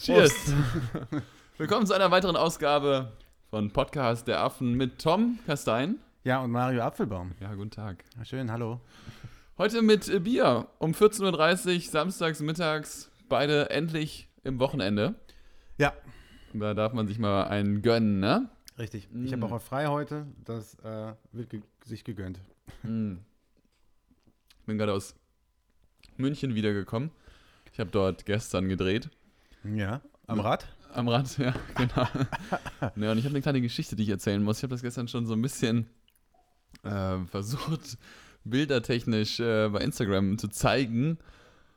Cheers. Willkommen zu einer weiteren Ausgabe von Podcast der Affen mit Tom Kastein. Ja, und Mario Apfelbaum. Ja, guten Tag. Ja, schön, hallo. Heute mit äh, Bier um 14.30 Uhr, samstags, mittags, beide endlich im Wochenende. Ja, Da darf man sich mal einen gönnen, ne? richtig. Ich Mm. habe auch frei heute. Das äh, wird ge sich gegönnt. Mm. Bin gerade aus München wiedergekommen. Ich habe dort gestern gedreht. Ja. Am Rad? Am Rad, ja, genau. ja, und ich habe eine kleine Geschichte, die ich erzählen muss. Ich habe das gestern schon so ein bisschen äh, versucht, bildertechnisch äh, bei Instagram zu zeigen.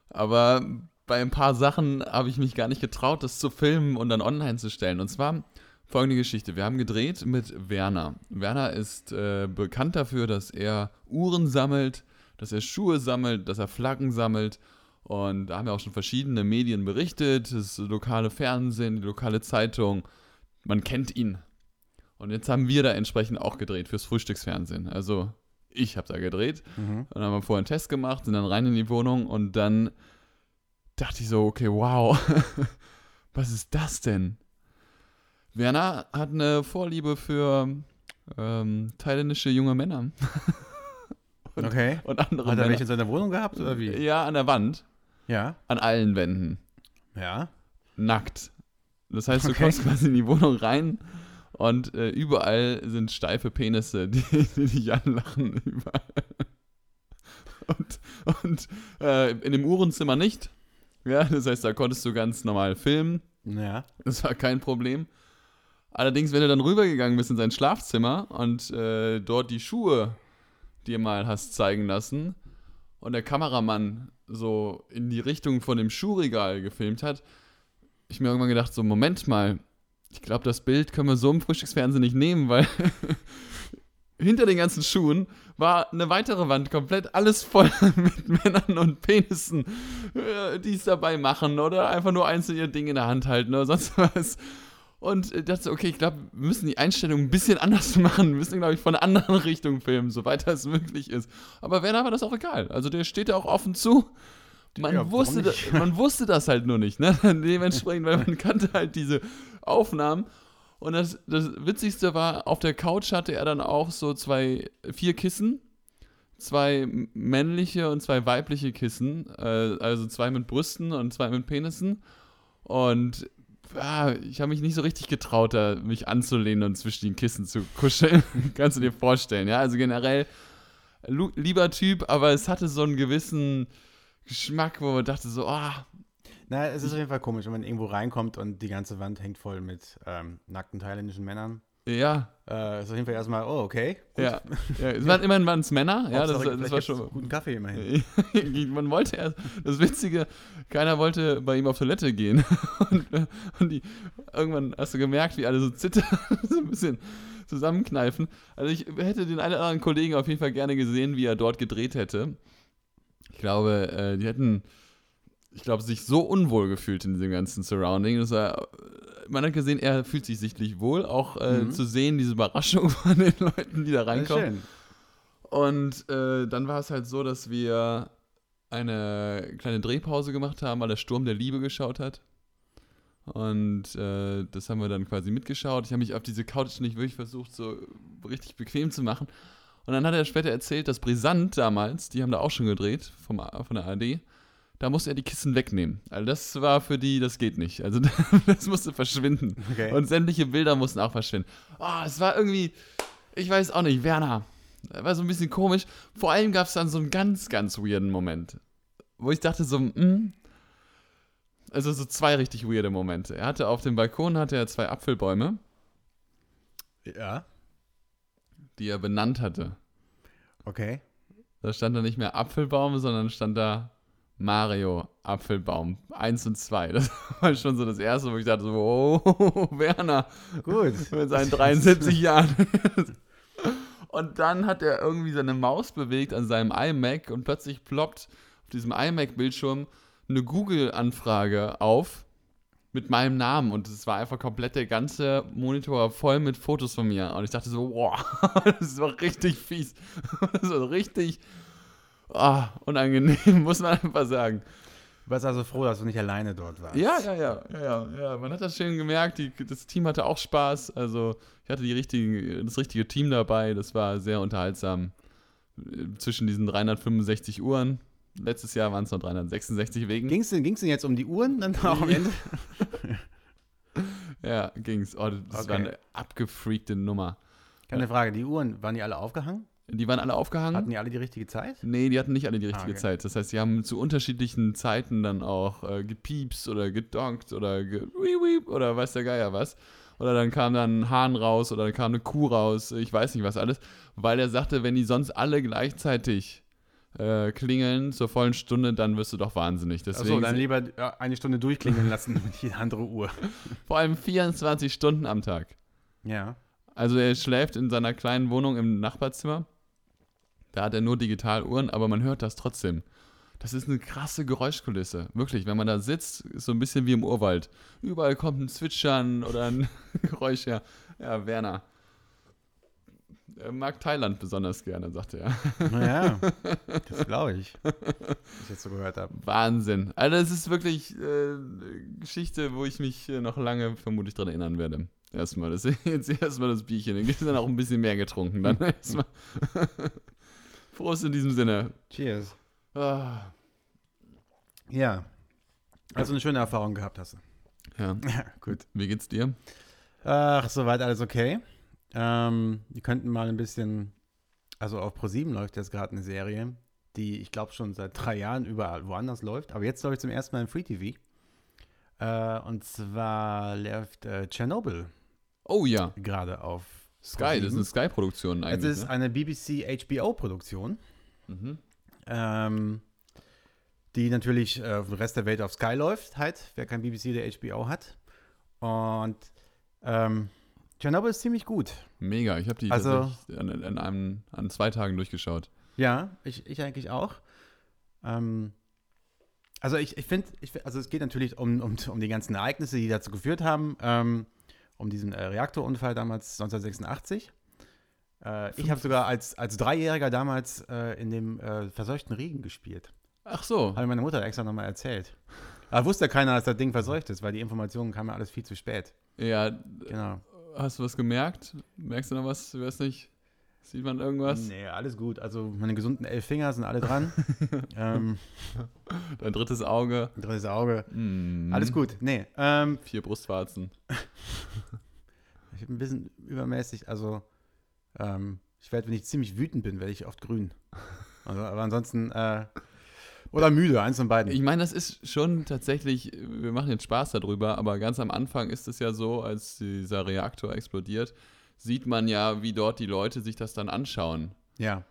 Aber bei ein paar Sachen habe ich mich gar nicht getraut, das zu filmen und dann online zu stellen. Und zwar folgende Geschichte. Wir haben gedreht mit Werner. Werner ist äh, bekannt dafür, dass er Uhren sammelt, dass er Schuhe sammelt, dass er Flaggen sammelt. Und da haben ja auch schon verschiedene Medien berichtet, das lokale Fernsehen, die lokale Zeitung. Man kennt ihn. Und jetzt haben wir da entsprechend auch gedreht fürs Frühstücksfernsehen. Also ich habe da gedreht. Mhm. Und dann haben wir vorher einen Test gemacht, sind dann rein in die Wohnung und dann dachte ich so, okay, wow, was ist das denn? Werner hat eine Vorliebe für ähm, thailändische junge Männer Und- Okay. und andere Hat er Männer. welche in seiner Wohnung gehabt oder wie? Ja, an der Wand, Ja. an allen Wänden, Ja. nackt. Das heißt, du Okay. kommst quasi in die Wohnung rein und äh, überall sind steife Penisse, die, die dich anlachen. Überall. Und, und äh, in dem Uhrenzimmer nicht. Ja, das heißt, da konntest du ganz normal filmen. Ja. Das war kein Problem. Allerdings, wenn du dann rübergegangen bist in sein Schlafzimmer und äh, dort die Schuhe dir mal hast zeigen lassen und der Kameramann so in die Richtung von dem Schuhregal gefilmt hat, ich mir irgendwann gedacht, so Moment mal, ich glaube, das Bild können wir so im Frühstücksfernsehen nicht nehmen, weil hinter den ganzen Schuhen war eine weitere Wand komplett alles voll mit Männern und Penissen, äh, die es dabei machen oder einfach nur einzeln ihr Ding in der Hand halten oder sonst was. Und äh, dachte, okay, ich glaube, wir müssen die Einstellung ein bisschen anders machen. Wir müssen, glaube ich, von einer anderen Richtung filmen, soweit das möglich ist. Aber Werner war das auch egal. Also der steht da auch offen zu. Man, Ja, wusste, da, nicht? man wusste das halt nur nicht, ne? Dementsprechend, weil man kannte halt diese Aufnahmen. Und das, das Witzigste war, auf der Couch hatte er dann auch so zwei, vier Kissen. Zwei männliche und zwei weibliche Kissen. Äh, also zwei mit Brüsten und zwei mit Penissen. Und ah, ich habe mich nicht so richtig getraut, da mich anzulehnen und zwischen den Kissen zu kuscheln. Kannst du dir vorstellen, ja? Also generell lieber Typ, aber es hatte so einen gewissen Geschmack, wo man dachte so, ah, Na, es ist auf jeden Fall komisch, wenn man irgendwo reinkommt und die ganze Wand hängt voll mit ähm, nackten thailändischen Männern. Ja, Äh, ist auf jeden Fall erstmal, oh, okay. Gut. ja, ja. Es waren immerhin waren es Männer, ja, das, Hauptsache, das war schon. Guten Kaffee immerhin. man wollte erst, das Witzige, keiner wollte bei ihm auf Toilette gehen. Und, äh, und die, irgendwann hast du gemerkt, wie alle so zittern, so ein bisschen zusammenkneifen. Also ich hätte den einen oder anderen Kollegen auf jeden Fall gerne gesehen, wie er dort gedreht hätte. Ich glaube, äh, die hätten, ich glaube, sich so unwohl gefühlt in diesem ganzen Surrounding. Das war, man hat gesehen, er fühlt sich sichtlich wohl, auch äh, Mhm. zu sehen, diese Überraschung von den Leuten, die da reinkommen. Und äh, dann war es halt so, dass wir eine kleine Drehpause gemacht haben, weil der Sturm der Liebe geschaut hat. Und äh, das haben wir dann quasi mitgeschaut. Ich habe mich auf diese Couch nicht wirklich versucht, so richtig bequem zu machen. Und dann hat er später erzählt, dass Brisant damals, die haben da auch schon gedreht, vom, von der ARD, da musste er die Kissen wegnehmen. Also das war für die, das geht nicht. Also das musste verschwinden. Okay. Und sämtliche Bilder mussten auch verschwinden. Oh, es war irgendwie, ich weiß auch nicht, Werner. War so ein bisschen komisch. Vor allem gab es dann so einen ganz, ganz weirden Moment. Wo ich dachte so, hm. Also so zwei richtig weirde Momente. Er hatte auf dem Balkon hatte er zwei Apfelbäume, ja, die er benannt hatte. okay. Da stand da nicht mehr Apfelbaum, sondern stand da Mario Apfelbaum 1 und 2. Das war schon so das erste, wo ich dachte so, oh, Werner, Gut. mit seinen 73 Jahren. Und dann hat er irgendwie seine Maus bewegt an seinem iMac und plötzlich ploppt auf diesem iMac-Bildschirm eine Google-Anfrage auf mit meinem Namen und es war einfach komplett der ganze Monitor voll mit Fotos von mir. Und ich dachte so, wow, das war richtig fies. Das war richtig ah, unangenehm, muss man einfach sagen. Du warst also froh, dass du nicht alleine dort warst. Ja, ja, ja, ja, ja. Man hat das schön gemerkt. Die, das Team hatte auch Spaß. Also ich hatte die richtigen, das richtige Team dabei. Das war sehr unterhaltsam. Zwischen diesen 365 Uhren. Letztes Jahr waren es noch 366 wegen. Ging es denn, ging's denn jetzt um die Uhren dann auch am Ja. Ende? Ja, ging's. Oh, das war Okay. eine abgefreakte Nummer. Keine Frage, die Uhren, waren die alle aufgehangen? Die waren alle aufgehangen. Hatten die alle die richtige Zeit? Nee, die hatten nicht alle die richtige Ah, okay. Zeit. Das heißt, die haben zu unterschiedlichen Zeiten dann auch äh, gepiepst oder gedonkt oder ge oder weiß der Geier was. Oder dann kam dann ein Hahn raus oder dann kam eine Kuh raus, ich weiß nicht was alles. Weil er sagte, wenn die sonst alle gleichzeitig äh, klingeln zur vollen Stunde, dann wirst du doch wahnsinnig. Achso, Deswegen dann lieber ja, eine Stunde durchklingeln lassen mit jede andere Uhr. vor allem 24 Stunden am Tag. Ja. Also er schläft in seiner kleinen Wohnung im Nachbarzimmer. Da hat er nur Digitaluhren, aber man hört das trotzdem. Das ist eine krasse Geräuschkulisse. Wirklich, wenn man da sitzt, ist so ein bisschen wie im Urwald. Überall kommt ein Zwitschern oder ein Geräusch. Ja, ja Werner. Er mag Thailand besonders gerne, sagte er. Naja, das glaube ich. Was ich jetzt so gehört habe. Wahnsinn. Also es ist wirklich äh, Geschichte, wo ich mich äh, noch lange vermutlich dran erinnern werde. Erstmal das, jetzt erstmal das Bierchen. Dann gibt dann auch ein bisschen mehr getrunken. Dann erstmal. Prost in diesem Sinne. Cheers. Ah, Ja. Also eine schöne Erfahrung gehabt hast du. ja. Ja, gut. Wie geht's dir? Ach, soweit alles okay. Ähm, die könnten mal ein bisschen, also auf ProSieben läuft jetzt gerade eine Serie, die ich glaube schon seit drei Jahren überall woanders läuft, aber jetzt läuft zum ersten Mal im Free TV. Äh, und zwar läuft äh, Chernobyl Oh ja. gerade auf Sky, das ist eine Sky-Produktion Es eigentlich. ist ne? eine BBC HBO-Produktion, mhm. ähm, die natürlich äh, auf dem Rest der Welt auf Sky läuft, halt, wer kein BBC oder HBO hat. Und ähm, Chernobyl ist ziemlich gut. Mega. Ich habe die Also- an, an, einem, an zwei Tagen durchgeschaut. Ja, ich, ich eigentlich auch. Ähm, also ich, ich finde, also es geht natürlich um, um, um die ganzen Ereignisse, die dazu geführt haben, ähm, um diesen äh, Reaktorunfall damals 1986. Äh, ich habe sogar als, als Dreijähriger damals äh, in dem äh, verseuchten Regen gespielt. Ach so. Habe meine Mutter extra nochmal erzählt. Aber wusste keiner, dass das Ding verseucht ist, weil die Informationen kamen ja alles viel zu spät. Ja, Genau. hast du was gemerkt? Merkst du noch was? Ich weiß nicht. Sieht man irgendwas? Nee, alles gut. Also meine gesunden elf Finger sind alle dran. ähm, Dein drittes Auge. drittes Auge. Mhm. Alles gut. Nee, ähm, Vier Brustwarzen. Ich bin ein bisschen übermäßig, also ähm, ich werde, wenn ich ziemlich wütend bin, werde ich oft grün. Also, aber ansonsten, äh, oder müde, eins von beiden. Ich meine, das ist schon tatsächlich, wir machen jetzt Spaß darüber, aber ganz am Anfang ist es ja so, als dieser Reaktor explodiert, sieht man ja, wie dort die Leute sich das dann anschauen. ja,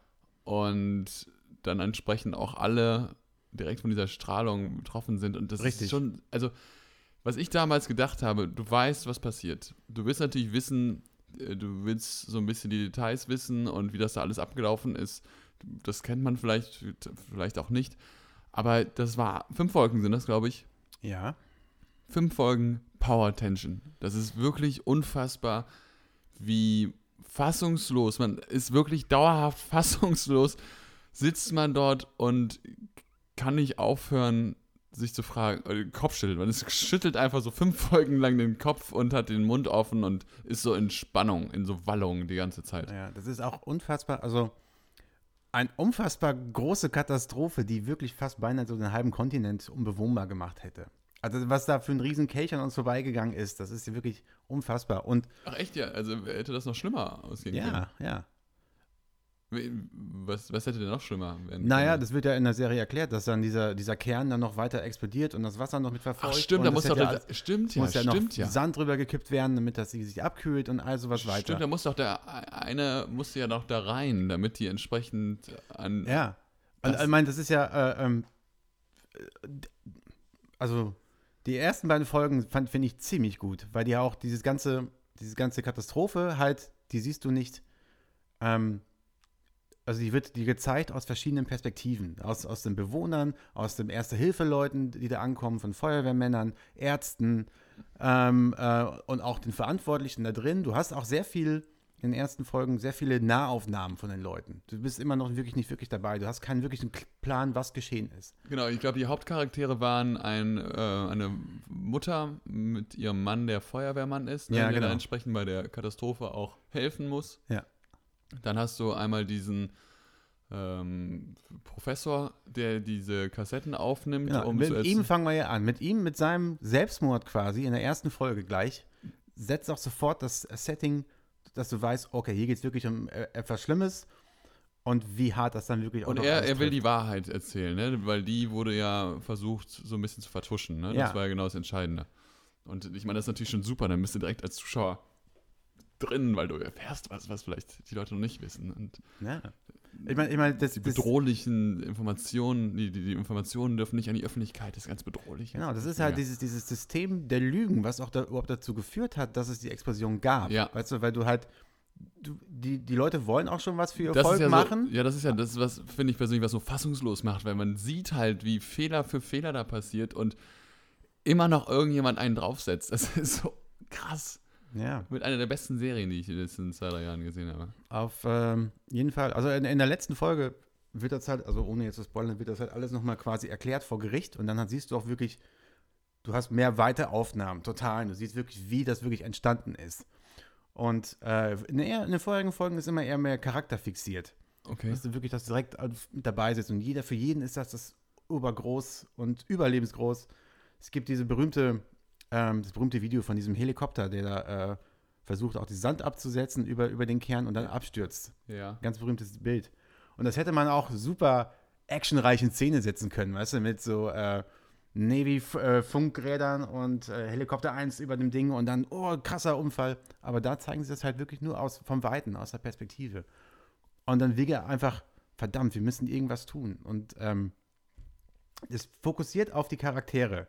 Und dann entsprechend auch alle direkt von dieser Strahlung betroffen sind. Und das Richtig. ist schon, also, was ich damals gedacht habe, du weißt, was passiert. Du willst natürlich wissen, äh, du willst so ein bisschen die Details wissen und wie das da alles abgelaufen ist. Das kennt man vielleicht, vielleicht auch nicht. Aber das war, fünf Folgen sind das, glaube ich. ja, Fünf Folgen Power Tension. Das ist wirklich unfassbar, wie fassungslos, man ist wirklich dauerhaft fassungslos, sitzt man dort und kann nicht aufhören, sich zu fragen, oder den Kopf schüttelt. Man ist, schüttelt einfach so fünf Folgen lang den Kopf und hat den Mund offen und ist so in Spannung, in so Wallung die ganze Zeit. ja, das ist auch unfassbar, also eine unfassbar große Katastrophe, die wirklich fast beinahe so den halben Kontinent unbewohnbar gemacht hätte. Also was da für ein riesen Kelch an uns vorbeigegangen ist, das ist ja wirklich unfassbar. Und Ach echt ja, also hätte das noch schlimmer ausgehen ja, ja. können. Was, was hätte denn noch schlimmer werden Naja, können? das wird ja in der Serie erklärt, dass dann dieser, dieser Kern dann noch weiter explodiert und das Wasser noch mit verfolgt. Ach stimmt, da muss doch hätte der, stimmt ja, muss ja stimmt noch ja. Sand drüber gekippt werden, damit das sich abkühlt und all sowas weiter. Stimmt, da muss doch der eine musste ja noch da rein, damit die entsprechend an. Ja. Und Das- ich meine, das ist ja, äh, ähm, äh, also die ersten beiden Folgen fand finde ich ziemlich gut, weil die auch dieses ganze, diese ganze Katastrophe halt, die siehst du nicht, ähm, also die wird dir gezeigt aus verschiedenen Perspektiven, aus, aus den Bewohnern, aus den Erste-Hilfe-Leuten, die da ankommen, von Feuerwehrmännern, Ärzten ähm, äh, und auch den Verantwortlichen da drin. Du hast auch sehr viel in den ersten Folgen sehr viele Nahaufnahmen von den Leuten. Du bist immer noch wirklich nicht wirklich dabei. Du hast keinen wirklichen Plan, was geschehen ist. Genau, ich glaube, die Hauptcharaktere waren ein, äh, eine Mutter mit ihrem Mann, der Feuerwehrmann ist, ne, Ja, der genau. entsprechend bei der Katastrophe auch helfen muss. Ja. Dann hast du einmal diesen ähm, Professor, der diese Kassetten aufnimmt, Genau. um mit ihm fangen wir ja an. Mit ihm, mit seinem Selbstmord quasi in der ersten Folge gleich, setzt auch sofort das Setting, dass du weißt, okay, hier geht es wirklich um äh, etwas Schlimmes und wie hart das dann wirklich auch Und noch er, er will die Wahrheit erzählen, ne? weil die wurde ja versucht, so ein bisschen zu vertuschen. Ne? Das Ja. war ja genau das Entscheidende. Und ich meine, das ist natürlich schon super, dann bist du direkt als Zuschauer drin, weil du erfährst was, was vielleicht die Leute noch nicht wissen. Und Ja. Ich meine, ich mein, das, die bedrohlichen Informationen, die, die, die Informationen dürfen nicht an die Öffentlichkeit, das ist ganz bedrohlich. Genau, das ist halt Ja. dieses, dieses System der Lügen, was auch da, überhaupt dazu geführt hat, dass es die Explosion gab. Ja. Weißt du, weil du halt, du, die, die Leute wollen auch schon was für ihr das Volk ja machen. So, ja, das ist ja das, was finde ich persönlich, was so fassungslos macht, weil man sieht halt, wie Fehler für Fehler da passiert und immer noch irgendjemand einen draufsetzt. Das ist so krass. Ja, Mit einer der besten Serien, die ich in den letzten zwei, drei Jahren gesehen habe. auf ähm, jeden Fall. Also in, in der letzten Folge wird das halt, also ohne jetzt zu spoilern, wird das halt alles nochmal quasi erklärt vor Gericht und dann siehst du auch wirklich, du hast mehr weite Aufnahmen, total. Du siehst wirklich, wie das wirklich entstanden ist. Und äh, in, der, in den vorherigen Folgen ist immer eher mehr Charakter fixiert. Okay. Dass du wirklich das direkt mit dabei sitzt. Und jeder, für jeden ist das das übergroß und überlebensgroß. Es gibt diese berühmte, ähm, das berühmte Video von diesem Helikopter, der da äh, versucht, auch die Sand abzusetzen über, über den Kern und dann abstürzt. Ja. Ganz berühmtes Bild. Und das hätte man auch super actionreich in Szene setzen können, weißt du, mit so äh, Navy-Funkrädern und äh, Helikopter 1 über dem Ding und dann, oh, krasser Unfall. Aber da zeigen sie das halt wirklich nur aus, vom Weiten, aus der Perspektive. Und dann Wege einfach, verdammt, wir müssen irgendwas tun. Und ähm, das fokussiert auf die Charaktere.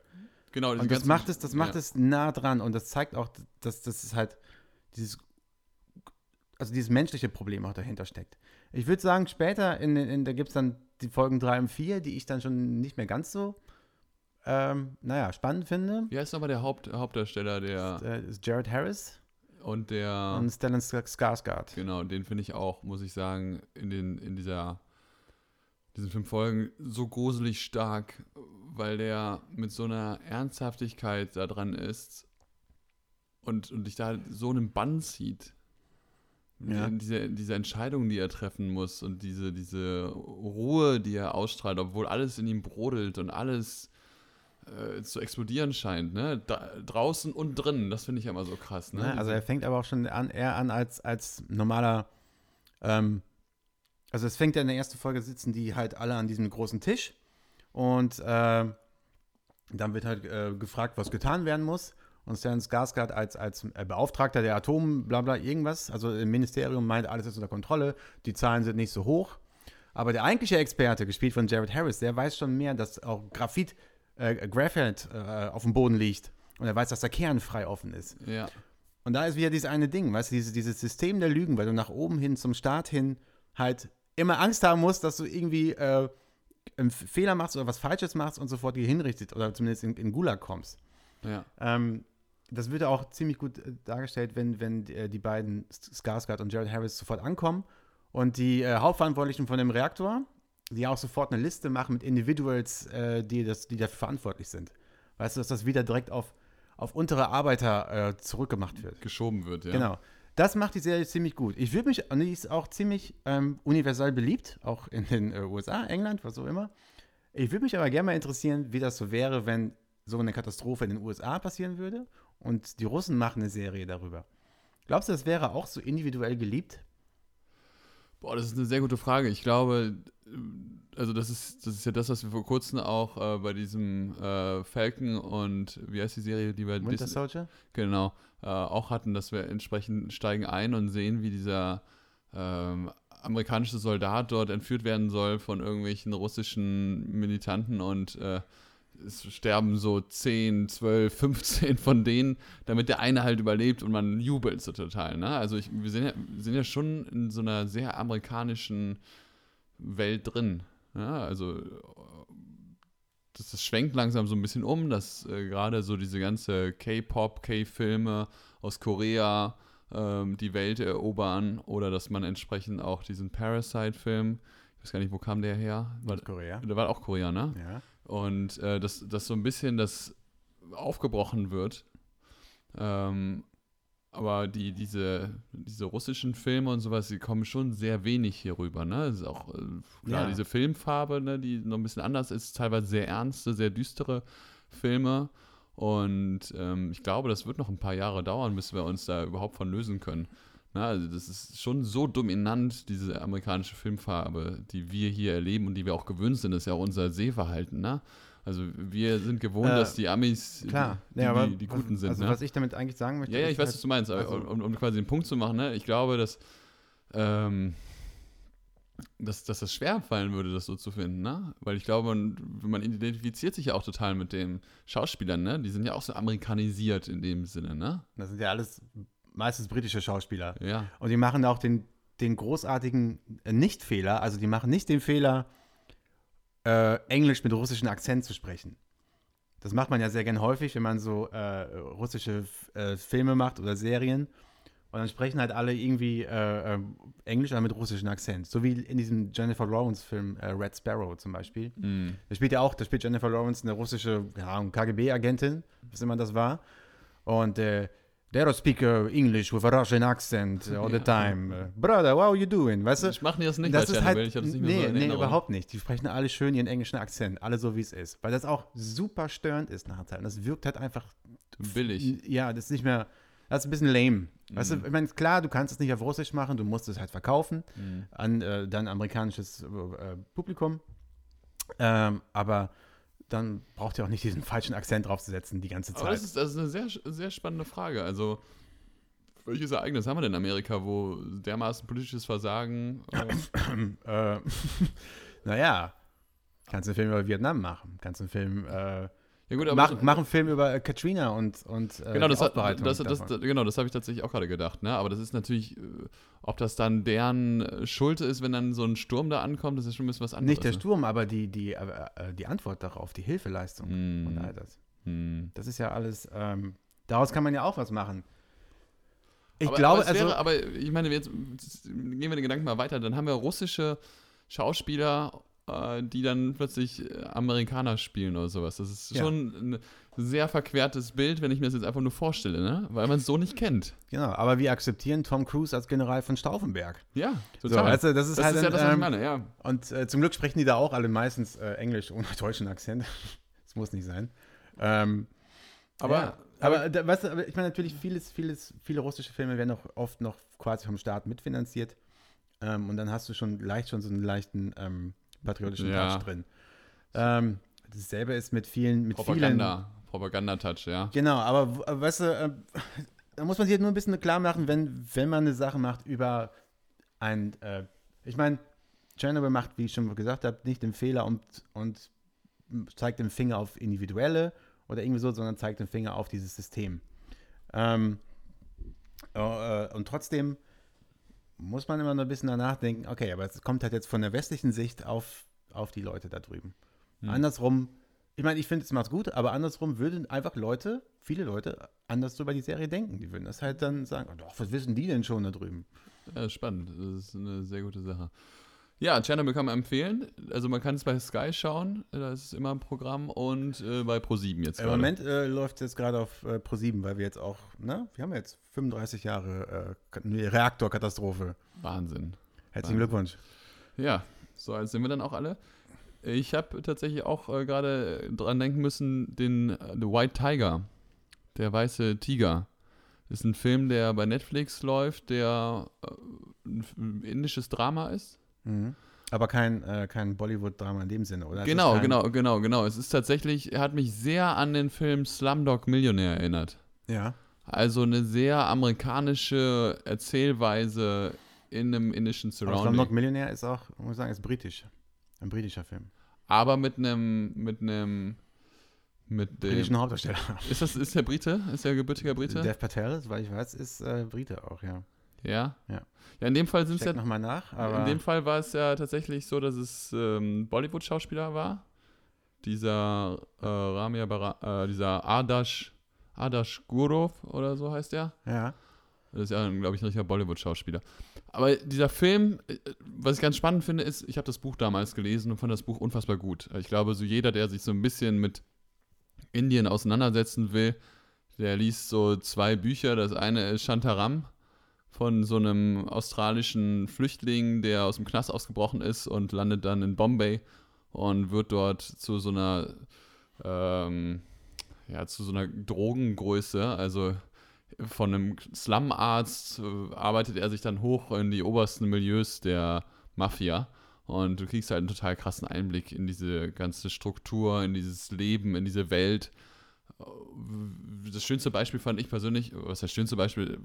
Genau. Und das macht es, das macht ja. es nah dran und das zeigt auch, dass das ist halt dieses, also dieses menschliche Problem auch dahinter steckt. Ich würde sagen, später, in, in, da gibt es dann die Folgen 3 und 4, die ich dann schon nicht mehr ganz so, ähm, naja, spannend finde. Wie heißt nochmal der Haupt, Hauptdarsteller, der Äh, ist Jared Harris und der. und Stellan Skarsgård. Genau, den finde ich auch, muss ich sagen, in, den, in dieser, diesen fünf Folgen so gruselig stark, weil der mit so einer Ernsthaftigkeit da dran ist und, und dich da so einen Bann zieht. Ja. Die- Diese, diese Entscheidungen, die er treffen muss und diese, diese Ruhe, die er ausstrahlt, obwohl alles in ihm brodelt und alles äh, zu explodieren scheint, ne? Da, draußen und drinnen, das finde ich ja immer so krass, ne? Ne? Also er fängt aber auch schon an, eher an als, als normaler, ähm, also es fängt ja in der ersten Folge sitzen die halt alle an diesem großen Tisch und ähm, dann wird halt äh, gefragt, was getan werden muss. Und Stellan Skarsgård als, als äh, Beauftragter der Atom, bla bla, irgendwas, also im Ministerium meint, alles ist unter Kontrolle, die Zahlen sind nicht so hoch. Aber der eigentliche Experte, gespielt von Jared Harris, der weiß schon mehr, dass auch Graphit, äh, Graphite äh, auf dem Boden liegt. Und er weiß, dass der Kern frei offen ist. ja. Und da ist wieder dieses eine Ding, weißt du, dieses, dieses System der Lügen, weil du nach oben hin zum Start hin halt immer Angst haben musst, dass du irgendwie äh, einen Fehler machst oder was Falsches machst und sofort hier hinrichtet oder zumindest in, in Gulag kommst. Ja. Ähm, das wird auch ziemlich gut äh, dargestellt, wenn, wenn äh, die beiden Skarsgård und Jared Harris sofort ankommen und die äh, Hauptverantwortlichen von dem Reaktor, die auch sofort eine Liste machen mit Individuals, äh, die, das, die dafür verantwortlich sind. Weißt du, dass das wieder direkt auf, auf untere Arbeiter zurückgemacht wird. geschoben wird, ja. Genau. Das macht die Serie ziemlich gut. Ich würde mich, und die ist auch ziemlich ähm, universell beliebt, auch in den äh, USA, England, was auch immer. Ich würde mich aber gerne mal interessieren, wie das so wäre, wenn so eine Katastrophe in den USA passieren würde und die Russen machen eine Serie darüber. Glaubst du, das wäre auch so individuell geliebt? Boah, das ist eine sehr gute Frage. Ich glaube, also das ist, das ist ja das, was wir vor kurzem auch äh, bei diesem äh, Falcon und wie heißt die Serie, die bei Winter Disney, Soldier? genau, äh, auch hatten, dass wir entsprechend steigen ein und sehen, wie dieser ähm, amerikanische Soldat dort entführt werden soll von irgendwelchen russischen Militanten und äh, es sterben so 10, 12, 15 von denen, damit der eine halt überlebt und man jubelt so total. Ne? Also ich, wir, sind ja, sind ja schon in so einer sehr amerikanischen Welt drin. Ja, also das, das schwenkt langsam so ein bisschen um, dass äh, gerade so diese ganze K-Pop, K-Filme aus Korea, ähm, die Welt erobern oder dass man entsprechend auch diesen Parasite-Film, ich weiß gar nicht, wo kam der her? War, Korea. der war auch Korea, ne? Ja. Und äh, dass, dass so ein bisschen das aufgebrochen wird. Ähm, aber die, diese, diese russischen Filme und sowas, die kommen schon sehr wenig hier rüber. Ne? Das ist auch äh, klar, Ja. diese Filmfarbe, ne, die noch ein bisschen anders ist, teilweise sehr ernste, sehr düstere Filme. Und ähm, ich glaube, das wird noch ein paar Jahre dauern, bis wir uns da überhaupt von lösen können. Na, also das ist schon so dominant, diese amerikanische Filmfarbe, die wir hier erleben und die wir auch gewöhnt sind. Das ist ja auch unser Sehverhalten. Ne? Also wir sind gewohnt, Äh, dass die Amis Klar. die, ja, die, die Guten sind. Also, ne? was ich damit eigentlich sagen möchte. Ja, ja, ich weiß, halt- was du meinst, also- um, um quasi den Punkt zu machen, ne? ich glaube, dass, ähm, dass, dass das schwer fallen würde, das so zu finden, ne? Weil ich glaube, man, man identifiziert sich ja auch total mit den Schauspielern, ne? Die sind ja auch so amerikanisiert in dem Sinne, ne? Das sind ja alles meistens britische Schauspieler. Ja. Und die machen auch den, den großartigen äh, Nicht-Fehler. Also die machen nicht den Fehler, äh, Englisch mit russischem Akzent zu sprechen. Das macht man ja sehr gern häufig, wenn man so äh, russische äh, Filme macht oder Serien. Und dann sprechen halt alle irgendwie äh, äh, Englisch, aber mit russischem Akzent. So wie in diesem Jennifer Lawrence-Film äh, Red Sparrow zum Beispiel. Mhm. Da spielt ja auch, da spielt Jennifer Lawrence eine russische ja, KGB-Agentin, was immer das war. Und they don't speak uh, English with a Russian accent all the time. Uh, Brother, what are you doing? Weißt du? Ich mache das nicht das ist halt, ich das nicht mehr nee, so in nee, Erinnerung. überhaupt nicht. Die sprechen alle schön ihren englischen Akzent, alle so wie es ist. Weil das auch super störend ist nach der Zeit. Und das wirkt halt einfach, Billig. ja, das ist nicht mehr, das ist ein bisschen lame. Weißt du, Mhm. ich meine, klar, du kannst es nicht auf Russisch machen, du musst es halt verkaufen Mhm. an äh, dein amerikanisches äh, Publikum. Ähm, aber dann braucht ihr auch nicht diesen falschen Akzent draufzusetzen die ganze Aber das Zeit. ist, das ist eine sehr, sehr spannende Frage. Also, welches Ereignis haben wir denn in Amerika, wo dermaßen politisches Versagen äh, äh, naja, kannst einen Film über Vietnam machen, kannst einen Film, äh, Ja gut, mach, mach einen Film über äh, Katrina und, und äh, Genau, die das, hat, das, das, genau, das habe ich tatsächlich auch gerade gedacht. Ne? Aber das ist natürlich, äh, ob das dann deren äh, Schuld ist, wenn dann so ein Sturm da ankommt, das ist schon ein bisschen was anderes. Nicht der ne? Sturm, aber die, die, äh, die Antwort darauf, die Hilfeleistung Hm, und all das. hm. Das ist ja alles, ähm, daraus kann man ja auch was machen. Ich aber, glaube, aber es also, wäre, aber ich meine, jetzt gehen wir den Gedanken mal weiter. Dann haben wir russische Schauspieler, die dann plötzlich äh, Amerikaner spielen oder sowas. Das ist Ja. schon ein sehr verquertes Bild, wenn ich mir das jetzt einfach nur vorstelle, ne? weil man es so nicht kennt. genau, aber wir akzeptieren Tom Cruise als General von Stauffenberg. Ja, So, total. weißt du, das ist das halt ist ja ein, das, was ich ähm, meine, ja. Und äh, zum Glück sprechen die da auch alle meistens äh, Englisch ohne deutschen Akzent. das muss nicht sein. Ähm, Aber, ja, aber, da, weißt du, aber ich meine natürlich, vieles, vieles, viele russische Filme werden auch oft noch quasi vom Staat mitfinanziert. Ähm, und dann hast du schon leicht schon so einen leichten ähm, patriotischen Ja. Touch drin. Ähm, dasselbe ist mit vielen, mit Propaganda, Propaganda-Touch, ja. vielen. Genau, aber äh, weißt du, äh, da muss man sich halt nur ein bisschen klar machen, wenn, wenn man eine Sache macht über ein, äh, ich meine, Chernobyl macht, wie ich schon gesagt habe, nicht den Fehler und, und zeigt den Finger auf Individuelle oder irgendwie so, sondern zeigt den Finger auf dieses System. Ähm, äh, und trotzdem muss man immer noch ein bisschen danach denken, okay, aber es kommt halt jetzt von der westlichen Sicht auf, auf die Leute da drüben. Hm. Andersrum, ich meine, ich finde es macht's gut, aber andersrum würden einfach Leute, viele Leute, anders so über die Serie denken. Die würden das halt dann sagen, oh, doch, was wissen die denn schon da drüben? Ja, spannend. Das ist eine sehr gute Sache. Ja, Chernobyl kann man empfehlen. Also man kann es bei Sky schauen, da ist es immer im Programm und äh, bei Pro7 jetzt Im gerade. Moment äh, läuft es jetzt gerade auf äh, Pro7, weil wir jetzt auch, ne, wir haben jetzt 35 Jahre äh, Reaktorkatastrophe. Wahnsinn. Herzlichen Wahnsinn. Glückwunsch. Ja, so alt sind wir dann auch alle. Ich habe tatsächlich auch äh, gerade dran denken müssen, den äh, The White Tiger, der weiße Tiger. Ist ein Film, der bei Netflix läuft, der äh, ein, ein indisches Drama ist. Mhm. Aber kein, äh, kein Bollywood-Drama in dem Sinne, oder? Genau, genau, genau, genau. Es ist tatsächlich, er hat mich sehr an den Film Slumdog Millionär erinnert. Ja. Also eine sehr amerikanische Erzählweise in einem indischen Aber Surrounding. Slumdog Millionär ist auch, muss ich sagen, ist britisch. Ein britischer Film. Aber mit einem, mit einem, mit dem. Britischen Hauptdarsteller. Ist das, ist der Brite? Ist der gebürtiger Brite? Dev Patel, soweit ich weiß, ist äh, Brite auch, ja. Ja? Ja. Ja, in dem Fall sind es ja. nochmal nach, aber In dem Fall war es ja tatsächlich so, dass es ähm, Bollywood-Schauspieler war. Dieser äh, Ramya Bara, äh, dieser Adash, Adash Gurov oder so heißt der. ja. Das ist ja, glaube ich, ein richtiger Bollywood-Schauspieler. Aber dieser Film, äh, was ich ganz spannend finde, ist, ich habe das Buch damals gelesen und fand das Buch unfassbar gut. Ich glaube, so jeder, der sich so ein bisschen mit Indien auseinandersetzen will, der liest so zwei Bücher. Das eine ist Shantaram von so einem australischen Flüchtling, der aus dem Knast ausgebrochen ist und landet dann in Bombay und wird dort zu so einer ähm, ja, zu so einer Drogengröße, also von einem Slumarzt arbeitet er sich dann hoch in die obersten Milieus der Mafia. Und du kriegst halt einen total krassen Einblick in diese ganze Struktur, in dieses Leben, in diese Welt. Das schönste Beispiel fand ich persönlich, was das schönste Beispiel,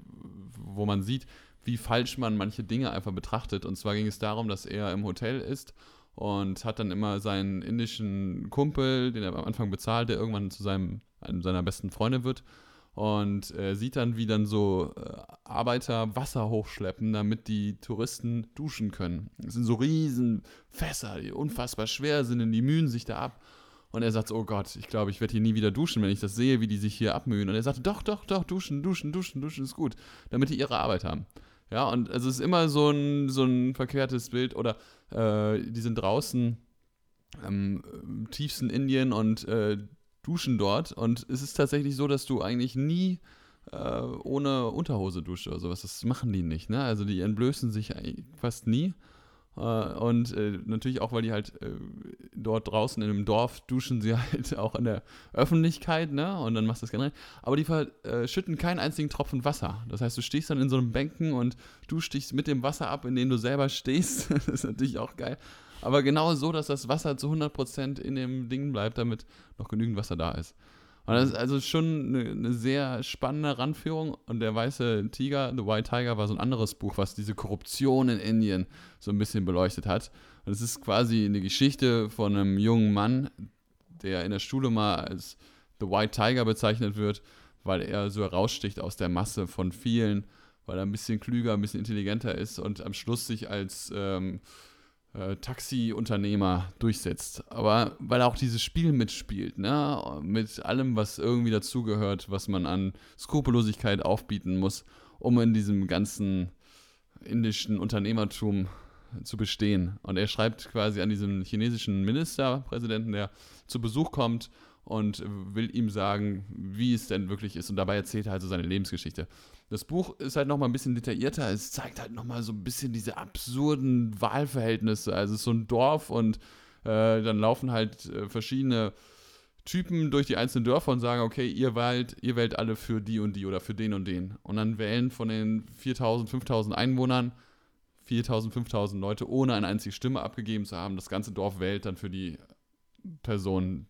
wo man sieht, wie falsch man manche Dinge einfach betrachtet. Und zwar ging es darum, dass er im Hotel ist und hat dann immer seinen indischen Kumpel, den er am Anfang bezahlt, der irgendwann zu seinem, einem seiner besten Freunde wird und äh, sieht dann, wie dann so äh, Arbeiter Wasser hochschleppen, damit die Touristen duschen können. Das sind so riesen Fässer, die unfassbar schwer sind und die mühen sich da ab. Und er sagt, oh Gott, ich glaube, ich werde hier nie wieder duschen, wenn ich das sehe, wie die sich hier abmühen. Und er sagt, doch, doch, doch, duschen, duschen, duschen, duschen ist gut, damit die ihre Arbeit haben. Ja, und es ist immer so ein, so ein verkehrtes Bild. Oder äh, die sind draußen im tiefsten Indien und äh, duschen dort. Und es ist tatsächlich so, dass du eigentlich nie äh, ohne Unterhose duscht oder sowas. Das machen die nicht. Ne? Also die entblößen sich fast nie. Äh, und äh, natürlich auch, weil die halt äh, dort draußen in einem Dorf duschen sie halt auch in der Öffentlichkeit, ne? Und dann machst du das generell. Aber die verschütten keinen einzigen Tropfen Wasser. Das heißt, du stehst dann in so einem Bänken und duschst dich mit dem Wasser ab, in dem du selber stehst. das ist natürlich auch geil. Aber genau so, dass das Wasser zu 100% in dem Ding bleibt, damit noch genügend Wasser da ist. Und das ist also schon eine, eine, sehr spannende Ranführung. Und der weiße Tiger, The White Tiger, war so ein anderes Buch, was diese Korruption in Indien so ein bisschen beleuchtet hat. Und es ist quasi eine Geschichte von einem jungen Mann, der in der Schule mal als The White Tiger bezeichnet wird, weil er so heraussticht aus der Masse von vielen, weil er ein bisschen klüger, ein bisschen intelligenter ist und am Schluss sich als ähm, äh, Taxi-Unternehmer durchsetzt. Aber weil er auch dieses Spiel mitspielt, ne? mit allem, was irgendwie dazugehört, was man an Skrupellosigkeit aufbieten muss, um in diesem ganzen indischen Unternehmertum zu bestehen. Und er schreibt quasi an diesen chinesischen Ministerpräsidenten, der zu Besuch kommt und will ihm sagen, wie es denn wirklich ist. Und dabei erzählt er also seine Lebensgeschichte. Das Buch ist halt nochmal ein bisschen detaillierter. Es zeigt halt nochmal so ein bisschen diese absurden Wahlverhältnisse. Also es ist so ein Dorf und äh, dann laufen halt äh, verschiedene Typen durch die einzelnen Dörfer und sagen, okay, ihr wählt, ihr wählt alle für die und die oder für den und den. Und dann wählen von den 4000, 5000 Einwohnern 4000, 5000 Leute, ohne eine einzige Stimme abgegeben zu haben. Das ganze Dorf wählt dann für die Person,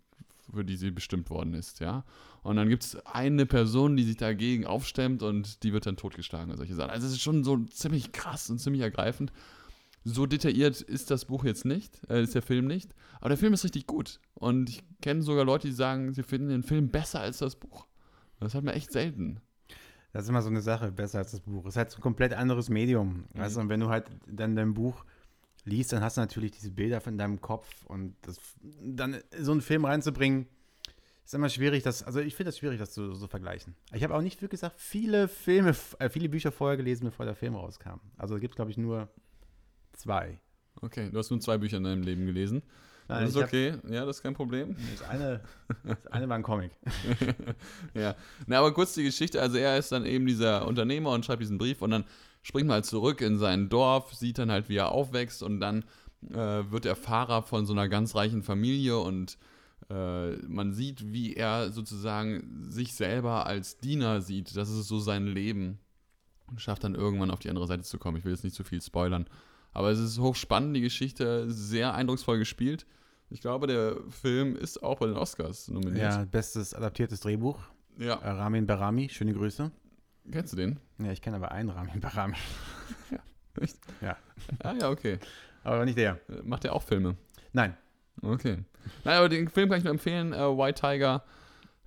für die sie bestimmt worden ist, ja. Und dann gibt es eine Person, die sich dagegen aufstemmt und die wird dann totgeschlagen und solche Sachen. Also es ist schon so ziemlich krass und ziemlich ergreifend. So detailliert ist das Buch jetzt nicht, äh, ist der Film nicht. Aber der Film ist richtig gut. Und ich kenne sogar Leute, die sagen, sie finden den Film besser als das Buch. Das hat man echt selten. Das ist immer so eine Sache, besser als das Buch. Es ist halt so ein komplett anderes Medium. Mhm. Weißt und wenn du halt dann dein Buch liest, dann hast du natürlich diese Bilder von deinem Kopf und das, dann so einen Film reinzubringen, ist immer schwierig, das, also ich finde das schwierig, das zu so vergleichen. Ich habe auch nicht wirklich gesagt, viele Filme, äh, viele Bücher vorher gelesen, bevor der Film rauskam. Also es gibt, glaube ich, nur zwei. Okay, du hast nur zwei Bücher in deinem Leben gelesen. Nein, das ist okay, hab, ja, das ist kein Problem. Das eine, das eine war ein Comic. ja, na, aber kurz die Geschichte. Also er ist dann eben dieser Unternehmer und schreibt diesen Brief und dann springt halt zurück in sein Dorf, sieht dann halt, wie er aufwächst und dann äh, wird er Fahrer von so einer ganz reichen Familie und äh, man sieht, wie er sozusagen sich selber als Diener sieht. Das ist so sein Leben. Und schafft dann irgendwann auf die andere Seite zu kommen. Ich will jetzt nicht zu viel spoilern. Aber es ist hochspannend, die Geschichte, sehr eindrucksvoll gespielt. Ich glaube, der Film ist auch bei den Oscars nominiert. Ja, bestes adaptiertes Drehbuch. Ja. Äh, Ramin Barami, schöne Grüße. Kennst du den? Ja, ich kenne aber einen Ramin Barami. ja, echt? Ja. Ah, ja, okay. Aber nicht der. Äh, macht der auch Filme? Nein. Okay. Nein, aber den Film kann ich nur empfehlen, äh, White Tiger,